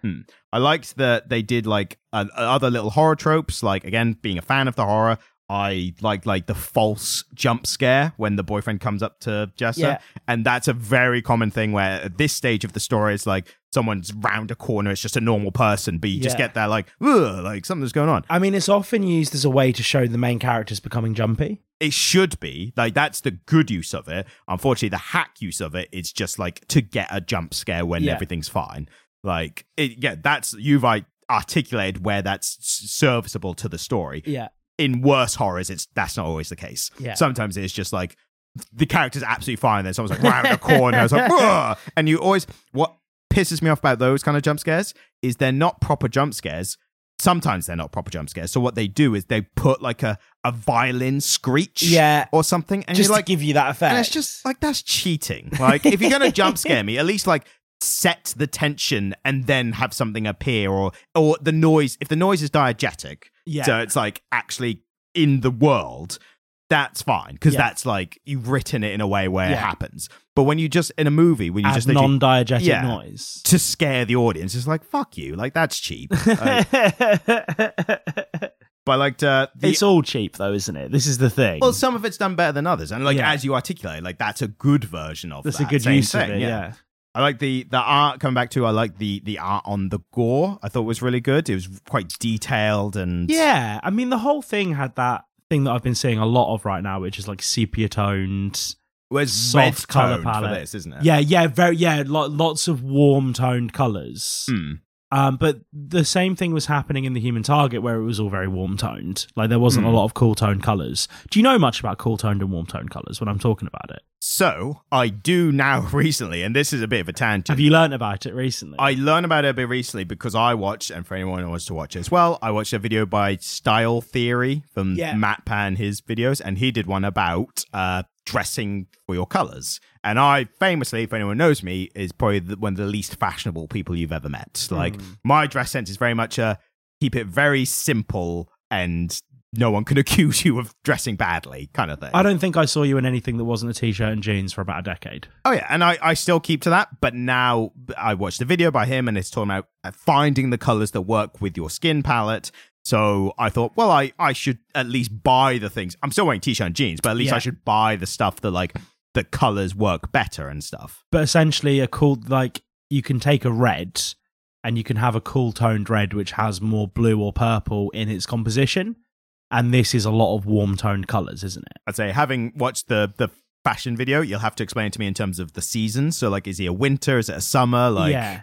I liked that they did like uh, other little horror tropes. Like again, being a fan of the horror, I like like the false jump scare when the boyfriend comes up to Jessa, Yeah. and that's a very common thing where at this stage of the story, it's like someone's round a corner, it's just a normal person, but you just get that like, Ugh, like something's going on. I mean, it's often used as a way to show the main characters becoming jumpy. It should be like that's the good use of it. Unfortunately, the hack use of it is just like to get a jump scare when Yeah. everything's fine. Like, it, yeah, that's you've like, articulated where that's serviceable to the story. Yeah, In worse horrors, it's that's not always the case. Yeah. Sometimes it's just like the character's absolutely fine, then someone's like round a corner, it's like, and you always what pisses me off about those kind of jump scares is they're not proper jump scares. Sometimes they're not proper jump scares. So what they do is they put like a, a violin screech yeah. or something, and Just like, give you that effect. and it's just like that's cheating. Like if you're gonna jump scare me, at least like set the tension and then have something appear, or or the noise. If the noise is diegetic, yeah, so it's like actually in the world. That's fine because Yeah. that's like you've written it in a way where it happens. But when you just in a movie, when you add just non-diegetic Yeah. noise. to scare the audience, it's like fuck you, like that's cheap. Like, but I liked uh, the it's all cheap, though, isn't it? This is the thing. well, some of it's done better than others, and like Yeah. as you articulate, like that's a good version of That's that. a good use thing, of it. Yeah. I like the the art coming back to. I like the the art on the gore. I thought was really good. It was quite detailed and Yeah, I mean the whole thing had that thing that I've been seeing a lot of right now, which is like sepia toned. Where's Soft red colour toned for palette. this, isn't it? Yeah, yeah, very yeah, lo- lots of warm toned colors. Hmm. Um, but the same thing was happening in the Human Target, where it was all very warm toned. Like there wasn't Hmm. a lot of cool toned colors. Do you know much about cool toned and warm toned colors when I'm talking about it? So I do now recently, and this is a bit of a tangent. Have you learned about it recently? I learned about it a bit recently because I watched, and for anyone who wants to watch it as well, I watched a video by Style Theory from Yeah. Matt Pan, his videos, and he did one about uh, dressing for your colors. And I famously, if anyone knows me, is probably the, one of the least fashionable people you've ever met. Like Hmm. my dress sense is very much a keep it very simple and no one can accuse you of dressing badly kind of thing. I don't think I saw you in anything that wasn't a t-shirt and jeans for about a decade. Oh yeah, and I, I still keep to that, but now I watched a video by him and it's talking about uh, finding the colors that work with your skin palette. So I thought, well, I, I should at least buy the things. I'm still wearing t-shirt and jeans, but at least Yeah. I should buy the stuff that like the colors work better and stuff. But essentially, a cool like you can take a red and you can have a cool toned red which has more blue or purple in its composition, and this is a lot of warm toned colors, isn't it? I'd say having watched the the fashion video, you'll have to explain it to me in terms of the seasons. So like, is he a winter? Is it a summer? Like, yeah.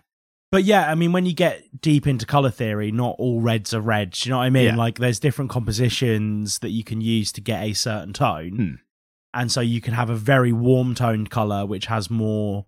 But yeah, I mean, when you get deep into color theory, not all reds are red. Do you know what I mean? Yeah. Like, there's different compositions that you can use to get a certain tone. Hmm. And so you can have a very warm toned color, which has more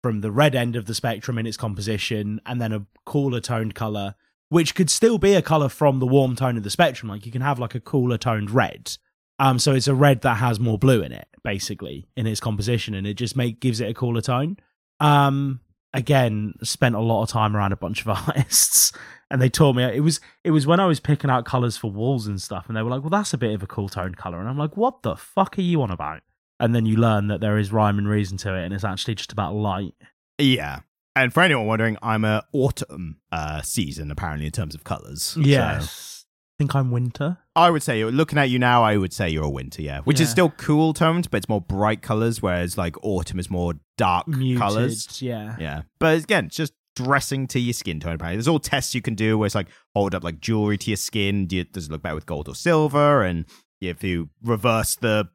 from the red end of the spectrum in its composition, and then a cooler toned color, which could still be a color from the warm tone of the spectrum. Like, you can have like a cooler toned red. Um, so it's a red that has more blue in it, basically, in its composition, and it just make gives it a cooler tone. Um, again, spent a lot of time around a bunch of artists, and they taught me it was it was when I was picking out colors for walls and stuff, and they were like, "Well, that's a bit of a cool tone color," and I'm like, "What the fuck are you on about?" And then you learn that there is rhyme and reason to it, and it's actually just about light. yeah. And for anyone wondering, I'm a autumn uh, season apparently in terms of colors. So- Yes, think I'm winter. I would say, you're looking at you now, I would say you're a winter, yeah. Which is Yeah. still cool toned, but it's more bright colors, whereas like autumn is more dark Muted, colors. yeah. Yeah. But again, it's just dressing to your skin tone, apparently. There's all tests you can do where it's like hold up like jewelry to your skin. Do you, does it look better with gold or silver? And if you reverse the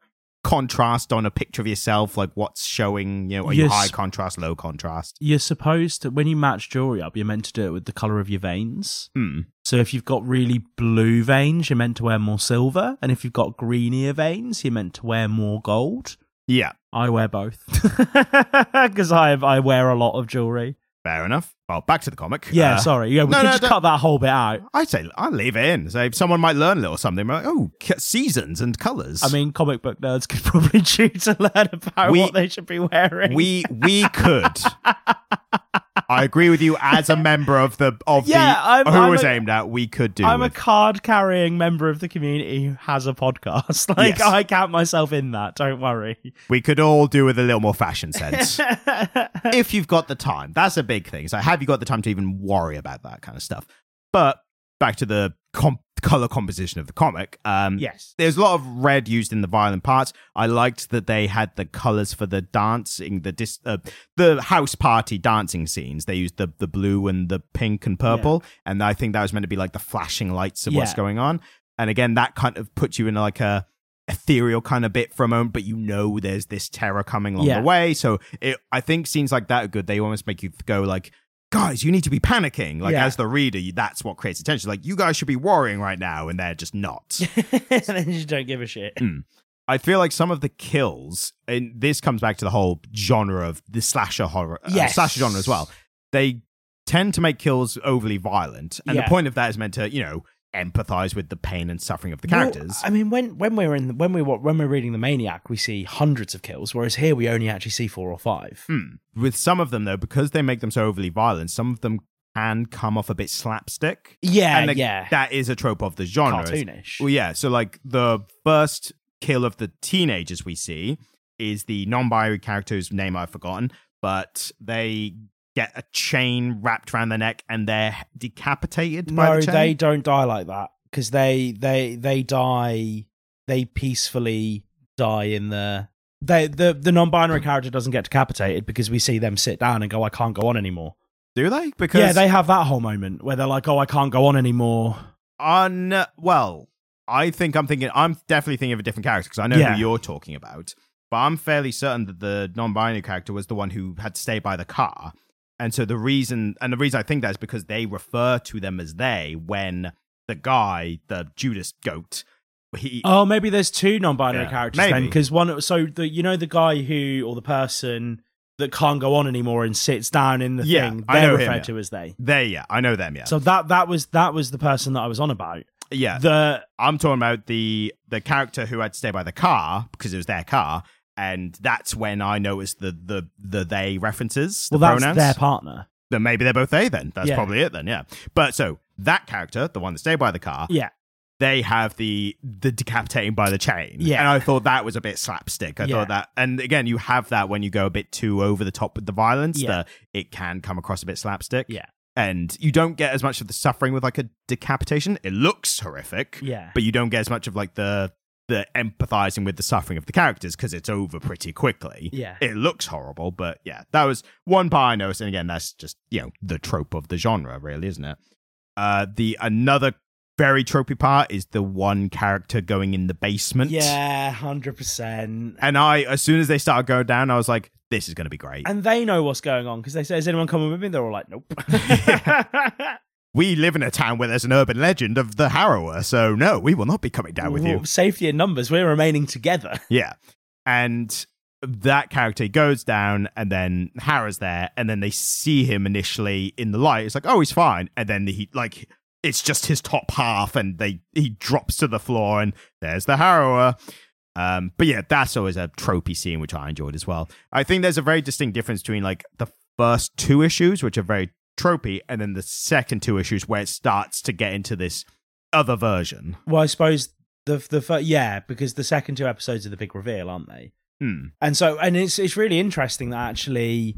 contrast on a picture of yourself, like what's showing, you know, are you Yes. high contrast, low contrast? You're supposed to when you match jewelry up, you're meant to do it with the color of your veins. Hmm. So if you've got really blue veins, you're meant to wear more silver, and if you've got greenier veins, you're meant to wear more gold. Yeah. I wear both because I I wear a lot of jewelry. Fair enough. Well, back to the comic. Yeah, Uh, sorry. Yeah, we no, could no, just cut that whole bit out. I'd say I'll leave it in. So someone might learn a little something. Like, oh, seasons and colors. I mean, comic book nerds could probably choose to learn about We- what they should be wearing. we we could. I agree with you. As a member of the of Yeah, the I'm- who I'm was a- aimed at, we could do. I'm a card carrying member of the community who has a podcast. Like Yes. I count myself in that. Don't worry. we could all do with a little more fashion sense if you've got the time. That's a big thing. So have you got the time to even worry about that kind of stuff? But back to the com- color composition of the comic. Um, yes. there's a lot of red used in the violent parts. I liked that they had the colors for the dancing, the dis- uh, the house party dancing scenes. They used the the blue and the pink and purple, and I think that was meant to be like the flashing lights of what's going on. And again, that kind of puts you in like a ethereal kind of bit for a moment, but you know there's this terror coming along Yeah. the way. So it, I think scenes like that are good. They almost make you go like. Guys, you need to be panicking. Like Yeah. as the reader, that's what creates attention. Like you guys should be worrying right now, and they're just not. and then you just don't give a shit. I feel like some of the kills, and this comes back to the whole genre of the slasher horror, uh, slasher genre as well. They tend to make kills overly violent, and Yeah. the point of that is meant to, you know, empathize with the pain and suffering of the characters. Well, I mean, when when we're in when we when we're reading the Maniac, we see hundreds of kills, whereas here we only actually see four or five. Hmm. With some of them, though, because they make them so overly violent, some of them can come off a bit slapstick. Yeah, and the- yeah, that is a trope of the genre. cartoonish. Well, yeah. So, like, the first kill of the teenagers we see is the non binary character whose name I've forgotten, but they get a chain wrapped around their neck and they're decapitated by no, the chain. they don't die like that because they they they die. They peacefully die in the. They, the the non-binary character doesn't get decapitated because we see them sit down and go, "I can't go on anymore." Do they? Because yeah, they have that whole moment where they're like, "Oh, I can't go on anymore." on well, I think I'm thinking. I'm definitely thinking of a different character because I know Yeah. who you're talking about. But I'm fairly certain that the non-binary character was the one who had to stay by the car. And so the reason, and the reason I think that is because they refer to them as they when the guy, the Judas goat, he Oh, maybe there's two non-binary Yeah, characters then, because one. So the you know the guy who or the person that can't go on anymore and sits down in the Yeah, thing, I they're know him, referred yeah. to as they. they yeah, I know them yeah. So that that was that was the person that I was on about. yeah, The I'm talking about the the character who had to stay by the car because it was their car, and that's when I noticed the the the they references. The well, that's pronouns. their partner. then maybe they're both they then. That's Yeah. probably it then, yeah. But so that character, the one that stayed by the car, Yeah, they have the the decapitating by the chain. Yeah. And I thought that was a bit slapstick. I Yeah. thought that and again you have that when you go a bit too over the top with the violence, Yeah. that it can come across a bit slapstick. Yeah. And you don't get as much of the suffering with like a decapitation. It looks horrific, yeah, but you don't get as much of like the the empathizing with the suffering of the characters because it's over pretty quickly yeah. it looks horrible, but yeah, that was one part I noticed. And again, that's just you know the trope of the genre, really, isn't it? Uh, the another very tropey part is the one character going in the basement. Yeah, hundred percent. and I, as soon as they started going down, I was like, this is going to be great. And they know what's going on because they say, "Is anyone coming with me?" They're all like, "Nope." we live in a town where there's an urban legend of the Harrower, so no, we will not be coming down with you. Safety in numbers. We're remaining together. Yeah. And that character goes down, and then Hara's there, and then they see him initially in the light. It's like, oh, he's fine. And then he, like, it's just his top half, and they he drops to the floor, and there's the Harrower. Um, but yeah, that's always a tropey scene, which I enjoyed as well. I think there's a very distinct difference between, like, the first two issues, which are very tropey, and then the second two issues where it starts to get into this other version. Well, I suppose the the fir- yeah, because the second two episodes are the big reveal, aren't they? Hmm. And so, and it's it's really interesting that actually,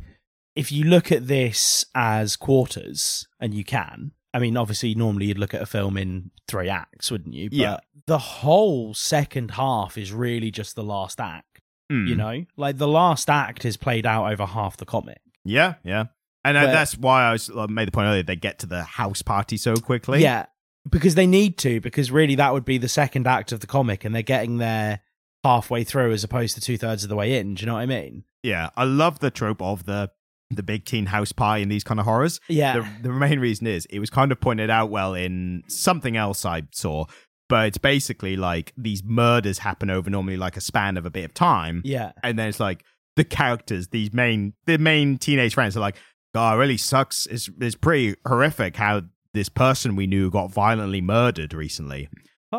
if you look at this as quarters, and you can, I mean, obviously, normally you'd look at a film in three acts, wouldn't you? But Yeah. the whole second half is really just the last act. Hmm. You know, like the last act is played out over half the comic. Yeah, yeah. And uh, that's why I was, I made the point earlier they get to the house party so quickly. Yeah, because they need to, because really that would be the second act of the comic, and they're getting there halfway through as opposed to two thirds of the way in. Do you know what I mean? Yeah. I love the trope of the the big teen house party in these kind of horrors. Yeah. The, the main reason is it was kind of pointed out well in something else I saw, but it's basically like these murders happen over normally like a span of a bit of time. yeah. And then it's like the characters, these main the main teenage friends are like, God, it really sucks. It's it's pretty horrific how this person we knew got violently murdered recently.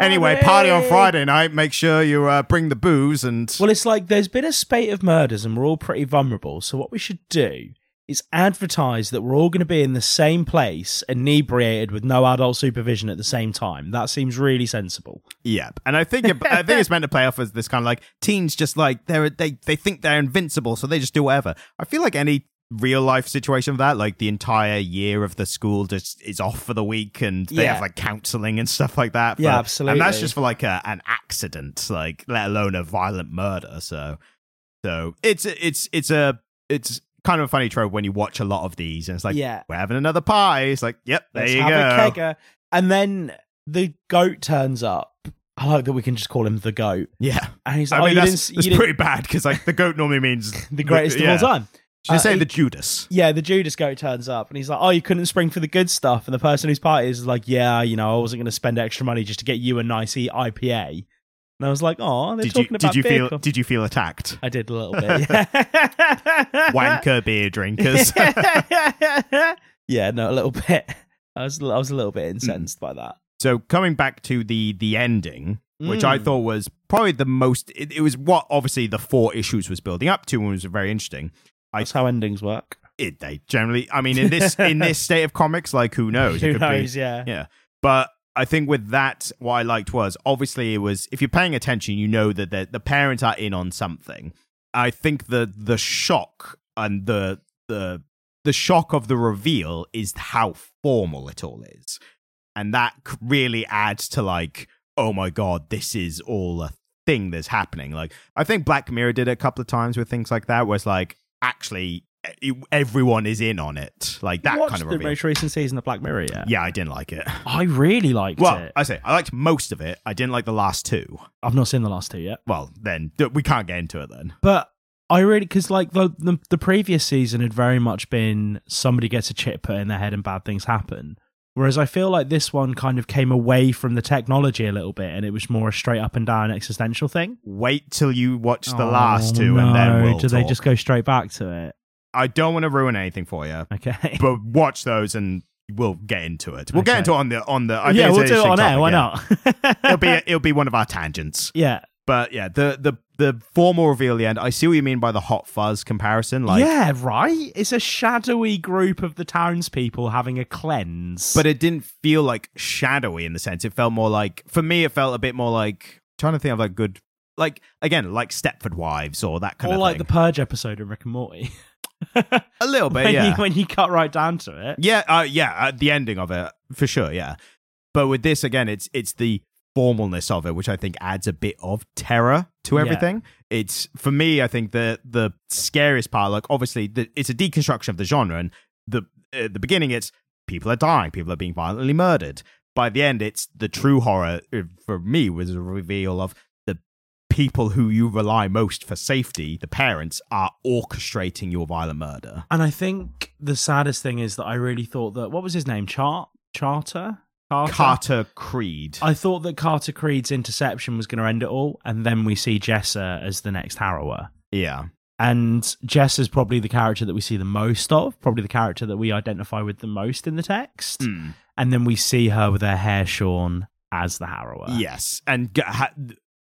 Anyway, party on Friday night. Make sure you uh, bring the booze and Well, it's like there's been a spate of murders and we're all pretty vulnerable. So what we should do is advertise that we're all going to be in the same place, inebriated with no adult supervision at the same time. That seems really sensible. Yep, and I think it, I think it's meant to play off as this kind of like teens just like they're they they think they're invincible, so they just do whatever. I feel like any real life situation of that, like the entire year of the school just is off for the week, and they Yeah. have like counseling and stuff like that. Yeah, absolutely. And that's just for like a, an accident, like let alone a violent murder. So, so it's it's it's a it's kind of a funny trope when you watch a lot of these, and it's like yeah. we're having another pie. It's like, yep, there Let's you go. And then the goat turns up. I like that we can just call him the goat. Yeah, And he's like, I like, oh, mean oh, that's, that's pretty bad because like the goat normally means the greatest yeah. of all time. Should Uh, say he- the Judas? Yeah, the Judas goat turns up and he's like, "Oh, you couldn't spring for the good stuff." And the person whose party is like, "Yeah, you know, I wasn't going to spend extra money just to get you a nice IPA." And I was like, "Oh, they're Did you talking about did you feel co-" did you feel attacked? I did a little bit. Yeah. Wanker beer drinkers. yeah, no, a little bit. I was I was a little bit incensed by that. so coming back to the the ending, which I Mm. thought was probably the most. It, it was what obviously the four issues was building up to, and was very interesting. I- how endings work. It they generally, I mean, in this in this state of comics, like who knows? It Who could be- knows? Yeah. Yeah. But I think with that, what I liked was obviously it was if you're paying attention, you know that the, the parents are in on something. I think the the shock and the the the shock of the reveal is how formal it all is, and that really adds to like, oh my god, this is all a thing that's happening. Like I think Black Mirror did it a couple of times with things like that, where it's like actually everyone is in on it, like that Watched kind of the reveal. most recent season of Black Mirror yet? Yeah, I didn't like it. I really liked Well, it. I say I liked most of it. I didn't like the last two. I've not seen the last two yet. Well, then we can't get into it then. But I really because like the, the the previous season had very much been somebody gets a chip put in their head and bad things happen. Whereas I feel like this one kind of came away from the technology a little bit, and it was more a straight up and down existential thing. Wait till you watch the Oh, last two, and then we'll do they talk. just go straight back to it? I don't want to ruin anything for you, Okay. but watch those and we'll get into it. We'll Okay. get into it on the on the. I yeah, we'll do it on air. Why not? it'll be it'll be one of our tangents. yeah. But yeah, the the the formal reveal at the end. I see what you mean by the hot fuzz comparison. Like, yeah, right. It's a shadowy group of the townspeople having a cleanse. but it didn't feel like shadowy in the sense. It felt more like for me. It felt a bit more like trying to think of like good, like again, like Stepford Wives or that kind or of like thing. the Purge episode of Rick and Morty. a little bit, when, yeah. you, when you cut right down to it. Yeah, uh, yeah, at the ending of it for sure, yeah. But with this again, it's it's the formalness of it, which I think adds a bit of terror to Yeah. everything. It's for me, I think the the scariest part, like obviously, the, it's a deconstruction of the genre, and the at the beginning, it's people are dying, people are being violently murdered. By the end, it's the true horror uh, for me was a reveal of the people who you rely most for safety, the parents, are orchestrating your violent murder. And I think the saddest thing is that I really thought that what was his name? Chart Charter? Carter? Carter Creed. I thought that Carter Creed's interception was going to end it all, and then we see Jessa as the next harrower. yeah. And Jessa's probably the character that we see the most of, probably the character that we identify with the most in the text. Mm. And then we see her with her hair shorn as the harrower. Yes, and g- ha-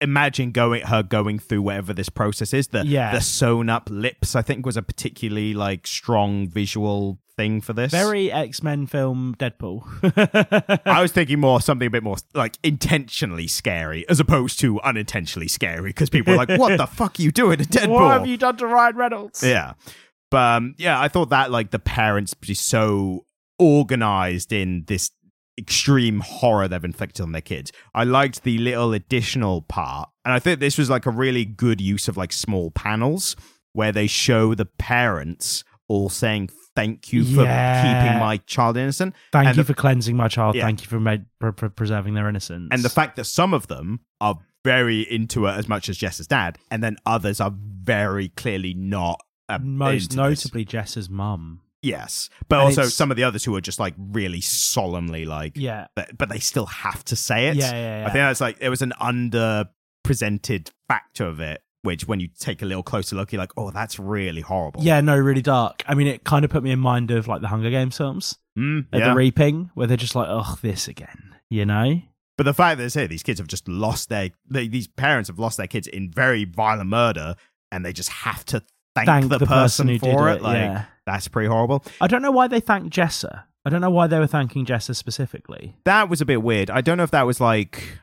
imagine going her going through whatever this process is. The Yeah. the sewn up lips, I think, was a particularly like strong visual thing for this. Very X Men film Deadpool. I was thinking more something a bit more like intentionally scary as opposed to unintentionally scary because people are like, "What the fuck are you doing to Deadpool?" what have you done to Ryan Reynolds? Yeah. But um, yeah, I thought that like the parents be so organized in this extreme horror they've inflicted on their kids. I liked the little additional part. And I think this was like a really good use of like small panels where they show the parents all saying thank you for Yeah. keeping my child innocent. Thank And you the- for cleansing my child. Yeah. Thank you for, for, for preserving their innocence. And the fact that some of them are very into it as much as Jess's dad, and then others are very clearly not. Uh, most into this. notably Jess's mum. Yes, but And also it's- some of the others who are just like really solemnly like, Yeah. but, but they still have to say it. Yeah, yeah, yeah. I think that's like it was an underpresented factor of it, which when you take a little closer look, you're like, oh, that's really horrible. Yeah, no, really dark. I mean, it kind of put me in mind of like the Hunger Games films Mm, yeah. the Reaping, where they're just like, oh, this again, you know? but the fact that here these kids have just lost their, they, these parents have lost their kids in very violent murder, and they just have to thank, Thank the, the person, person who for did it. it, Like yeah. that's pretty horrible. I don't know why they thanked Jessa. I don't know why they were thanking Jessa specifically. that was a bit weird. I don't know if that was like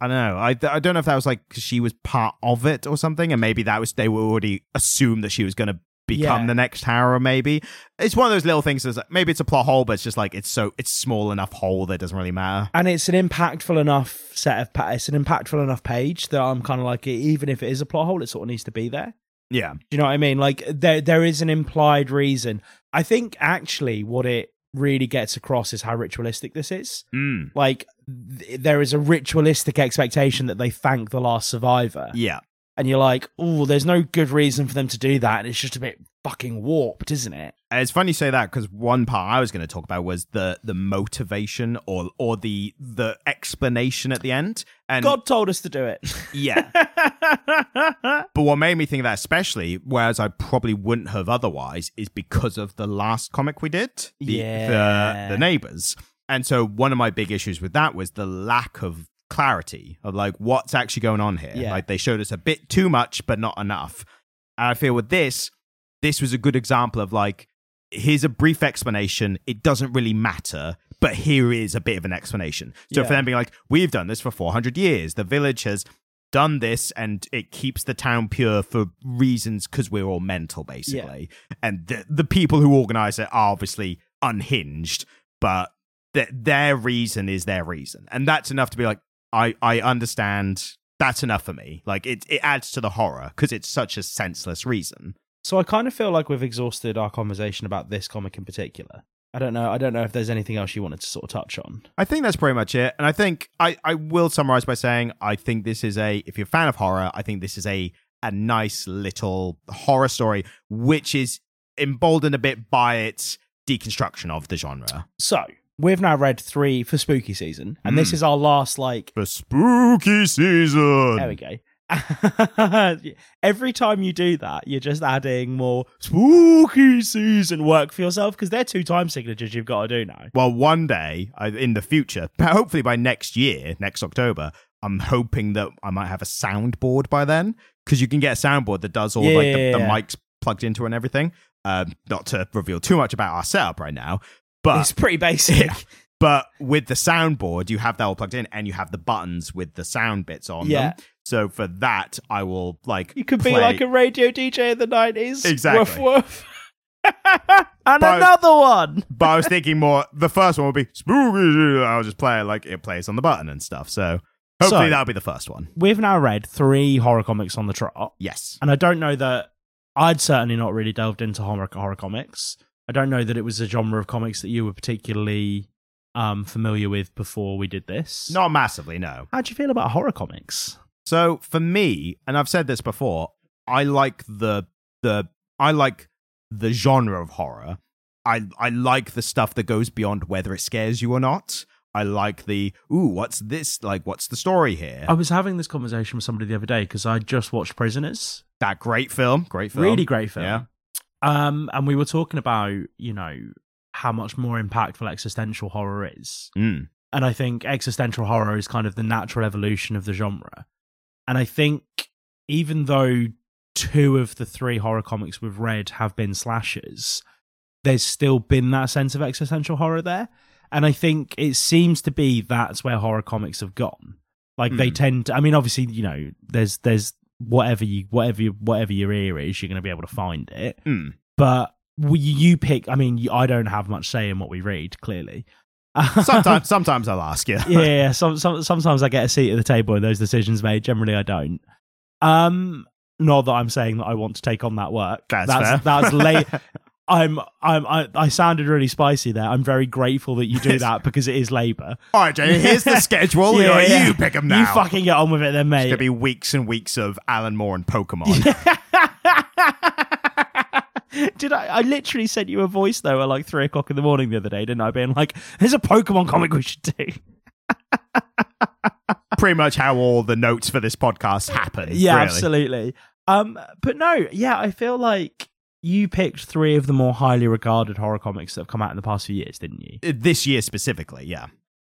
I don't know. I I don't know if that was like 'cause she was part of it or something, and maybe that was they were already assumed that she was going to become Yeah. the next Harrow. Maybe it's one of those little things. That's like, maybe it's a plot hole, but it's just like it's so it's small enough hole that it doesn't really matter. And it's an impactful enough set of pa- it's an impactful enough page that I'm kind of like, even if it is a plot hole, it sort of needs to be there. Yeah, Do you know what I mean? Like there there is an implied reason. I think actually what it really gets across is how ritualistic this is. mm. Like th- there is a ritualistic expectation that they thank the last survivor. yeah. And you're like, "Oh, there's no good reason for them to do that." And it's just a bit fucking warped, isn't it? And It's funny you say that because one part I was going to talk about was the the motivation or or the the explanation at the end. And God told us to do it. yeah, But what made me think of that especially, whereas I probably wouldn't have otherwise, is because of the last comic we did, the, Yeah. the, the neighbors. And so one of my big issues with that was the lack of clarity of like what's actually going on here. Yeah. Like they showed us a bit too much, but not enough. And I feel with this, this was a good example of like, here's a brief explanation. It doesn't really matter, but here is a bit of an explanation. So Yeah. for them being like, we've done this for 400 years, the village has done this and it keeps the town pure for reasons because we're all mental, basically. And the, the people who organize it are obviously unhinged, but th- their reason is their reason. And that's enough to be like, I, I understand. That's enough for me. Like it, it adds to the horror because it's such a senseless reason. So I kind of feel like we've exhausted our conversation about this comic in particular. I don't know. I don't know if there's anything else you wanted to sort of touch on. I think that's pretty much it. And I think I, I will summarize by saying I think this is a if you're a fan of horror, I think this is a a nice little horror story, which is emboldened a bit by its deconstruction of the genre. So we've now read three for spooky season, and this Mm. is our last like. for spooky season. There we go. Every time you do that, you're just adding more spooky season work for yourself because they're two time signatures you've got to do now. Well, one day in the future, hopefully by next year, next October, I'm hoping that I might have a soundboard by then because you can get a soundboard that does all Yeah, like the, yeah, the mics plugged into and everything. Um, not to reveal too much about our setup right now, but it's pretty basic. But with the soundboard, you have that all plugged in, and you have the buttons with the sound bits on Yeah. them. So for that, I will like You could be like a radio DJ in the 90s. Exactly. Woof, woof. and But- another one. But I was thinking more. The first one would be spooky. I'll just play it like it plays on the button and stuff. So hopefully So- that'll be the first one. We've now read three horror comics on the trot. Yes. And I don't know that I'd certainly not really delved into horror, horror comics. I don't know that it was a genre of comics that you were particularly um, familiar with before we did this. Not massively, no. How'd you feel about horror comics? So for me, and I've said this before, I like the the I like the genre of horror. I I like the stuff that goes beyond whether it scares you or not. I like the ooh, what's this? Like, what's the story here? I was having this conversation with somebody the other day because I just watched Prisoners. that great film, great film, Really great film. Yeah. Um, and we were talking about, you know, how much more impactful existential horror is. Mm. And I think existential horror is kind of the natural evolution of the genre. And I think even though two of the three horror comics we've read have been slashers, there's still been that sense of existential horror there. And I think it seems to be that's where horror comics have gone. Like they Hmm. tend to I mean obviously, you know, there's there's whatever you whatever you, whatever your ear is, you're going to be able to find it. Mm. But we, you pick I mean, I don't have much say in what we read, clearly. Sometimes, sometimes I'll ask you. yeah, yeah. Some, some, sometimes I get a seat at the table and those decisions made. Generally, I don't. Um, not that I'm saying that I want to take on that work. That's that's fair. that's late. I'm, I'm, I, I sounded really spicy there. I'm very grateful that you do that because it is labour. All right, Jay. Here's the schedule. Yeah, you, yeah. you pick them now. You fucking get on with it, then, mate. It's mate. gonna be weeks and weeks of Alan Moore and Pokemon. Did I? I literally sent you a voice though at like three o'clock in the morning the other day, didn't I? Being like, "There's a Pokemon comic we should do." Pretty much how all the notes for this podcast happen. Yeah, really. absolutely. Um, but no, yeah, I feel like you picked three of the more highly regarded horror comics that have come out in the past few years, didn't you? Uh, This year specifically, yeah.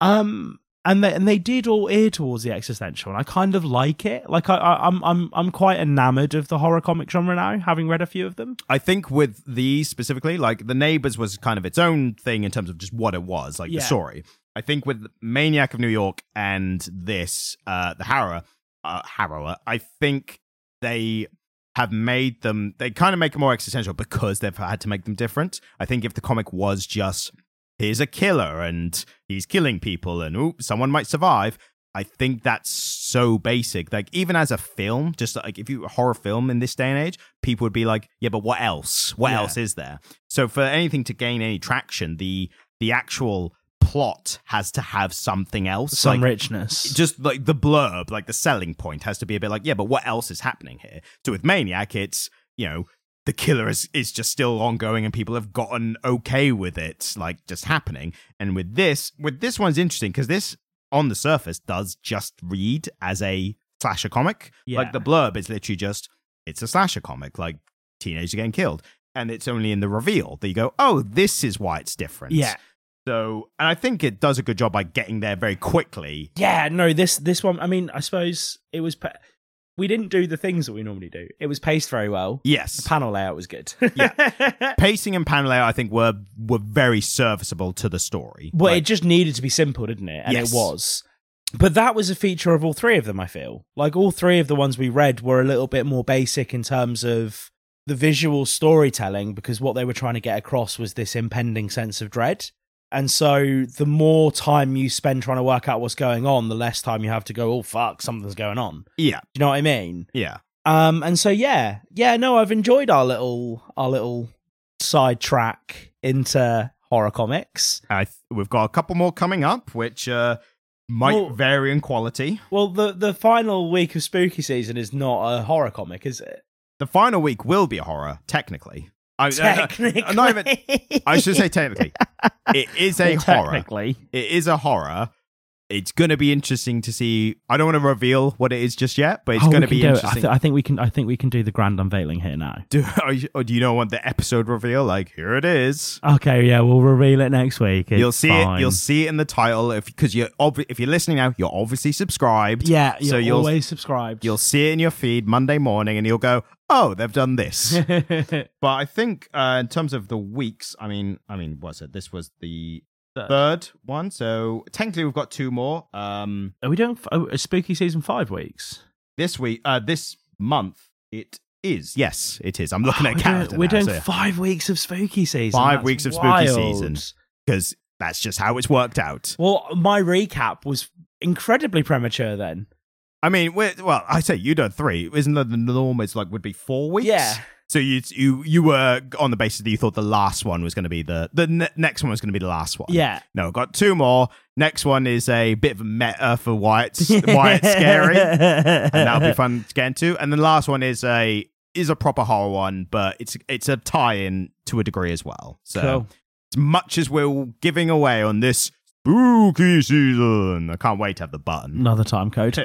Um, and they and they did all ear towards the existential, and I kind of like it. Like I, I I'm I'm I'm quite enamored of the horror comic genre now, having read a few of them. I think with these specifically, like the neighbors was kind of its own thing in terms of just what it was, like Yeah. the story. I think with Maniac of New York and this, uh, the Harrower, uh, Harrower, I think they have made them. They kind of make them more existential because they've had to make them different. I think if the comic was just here's a killer and he's killing people and ooh, someone might survive. I think that's so basic. Like even as a film, just like if you a horror film in this day and age, people would be like, yeah, but what else? What Yeah. else is there? So for anything to gain any traction, the the actual plot has to have something else. Some like, richness. just like the blurb, like the selling point has to be a bit like, yeah, but what else is happening here? So with Maniac, it's, you know, the killer is, is just still ongoing and people have gotten okay with it, like just happening. And with this, with this one's interesting because this on the surface does just read as a slasher comic. Yeah. Like the blurb is literally just, it's a slasher comic, like teenagers getting killed. And it's only in the reveal that you go, oh, this is why it's different. yeah. So, and I think it does a good job by getting there very quickly. Yeah, no, this this one. I mean, I suppose it was. We didn't do the things that we normally do. It was paced very well. Yes. The panel layout was good. Yeah. pacing and panel layout, I think, were were very serviceable to the story. well, Like, it just needed to be simple, didn't it? And Yes. it was. But that was a feature of all three of them. I feel like all three of the ones we read were a little bit more basic in terms of the visual storytelling, because what they were trying to get across was this impending sense of dread. And so, the more time you spend trying to work out what's going on, the less time you have to go, "Oh fuck, something's going on." yeah, Do you know what I mean? yeah, Um, and so yeah, yeah, no, I've enjoyed our little our little sidetrack into horror comics. I th- we've got a couple more coming up, which uh, might Well- vary in quality. Well, the the final week of spooky season is not a horror comic, is it? The final week will be a horror, technically. I, uh, Technically, uh, not even. I should say technically. It is a horror. Technically. It is a horror. It's going to be interesting to see. I don't want to reveal what it is just yet, but it's Oh, going to be do. I, interesting. th- I think we can. I think we can do the grand unveiling here now. do, you- or do you know what the episode reveal? Like here it is. Okay, yeah, we'll reveal it next week. It's you'll see fine. it. You'll see it in the title if because you're obvi- if you're listening now, you're obviously subscribed. Yeah, you're So you'll- always subscribed. You'll see it in your feed Monday morning, and you'll go, "Oh, they've done this." but I think uh, in terms of the weeks, I mean, I mean, what's it? This was the Third. third one, so technically we've got two more. Um, Are we doing f- oh, a spooky season five weeks? this week, uh, this month, it is. Yes, it is. I'm looking at we're calendar. doing, we're now, doing so- five weeks of spooky season. Five That's weeks of spooky wild. season. because that's just how it's worked out. Well, my recap was incredibly premature then. I mean, well, I say you done three. Isn't the the norm? It's like would be four weeks. Yeah. So you you you were on the basis that you thought the last one was going to be the the ne- next one was going to be the last one. Yeah. No, got two more. Next one is a bit of a meta for why it's why it's scary, and that'll be fun to get into. And the last one is a is a proper horror one, but it's it's a tie-in to a degree as well. So Cool. as much as we're giving away on this spooky season, I can't wait to have the button. Another time code.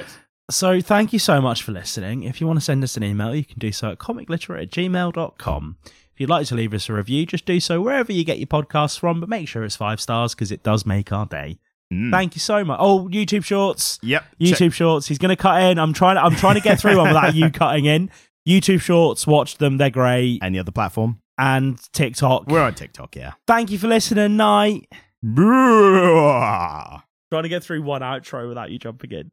So thank you so much for listening. If you want to send us an email, you can do so at comicliterate at gmail.com. If you'd like to leave us a review, just do so wherever you get your podcasts from, but make sure it's five stars because it does make our day. Mm. Thank you so much. Oh, YouTube Shorts. Yep. YouTube Check- Shorts. He's going to cut in. I'm trying. I'm trying to get through one without you cutting in. YouTube Shorts. Watch them. They're great. Any other platform? And TikTok. We're on TikTok, yeah. Thank you for listening. Night. Trying to get through one outro without you jumping in.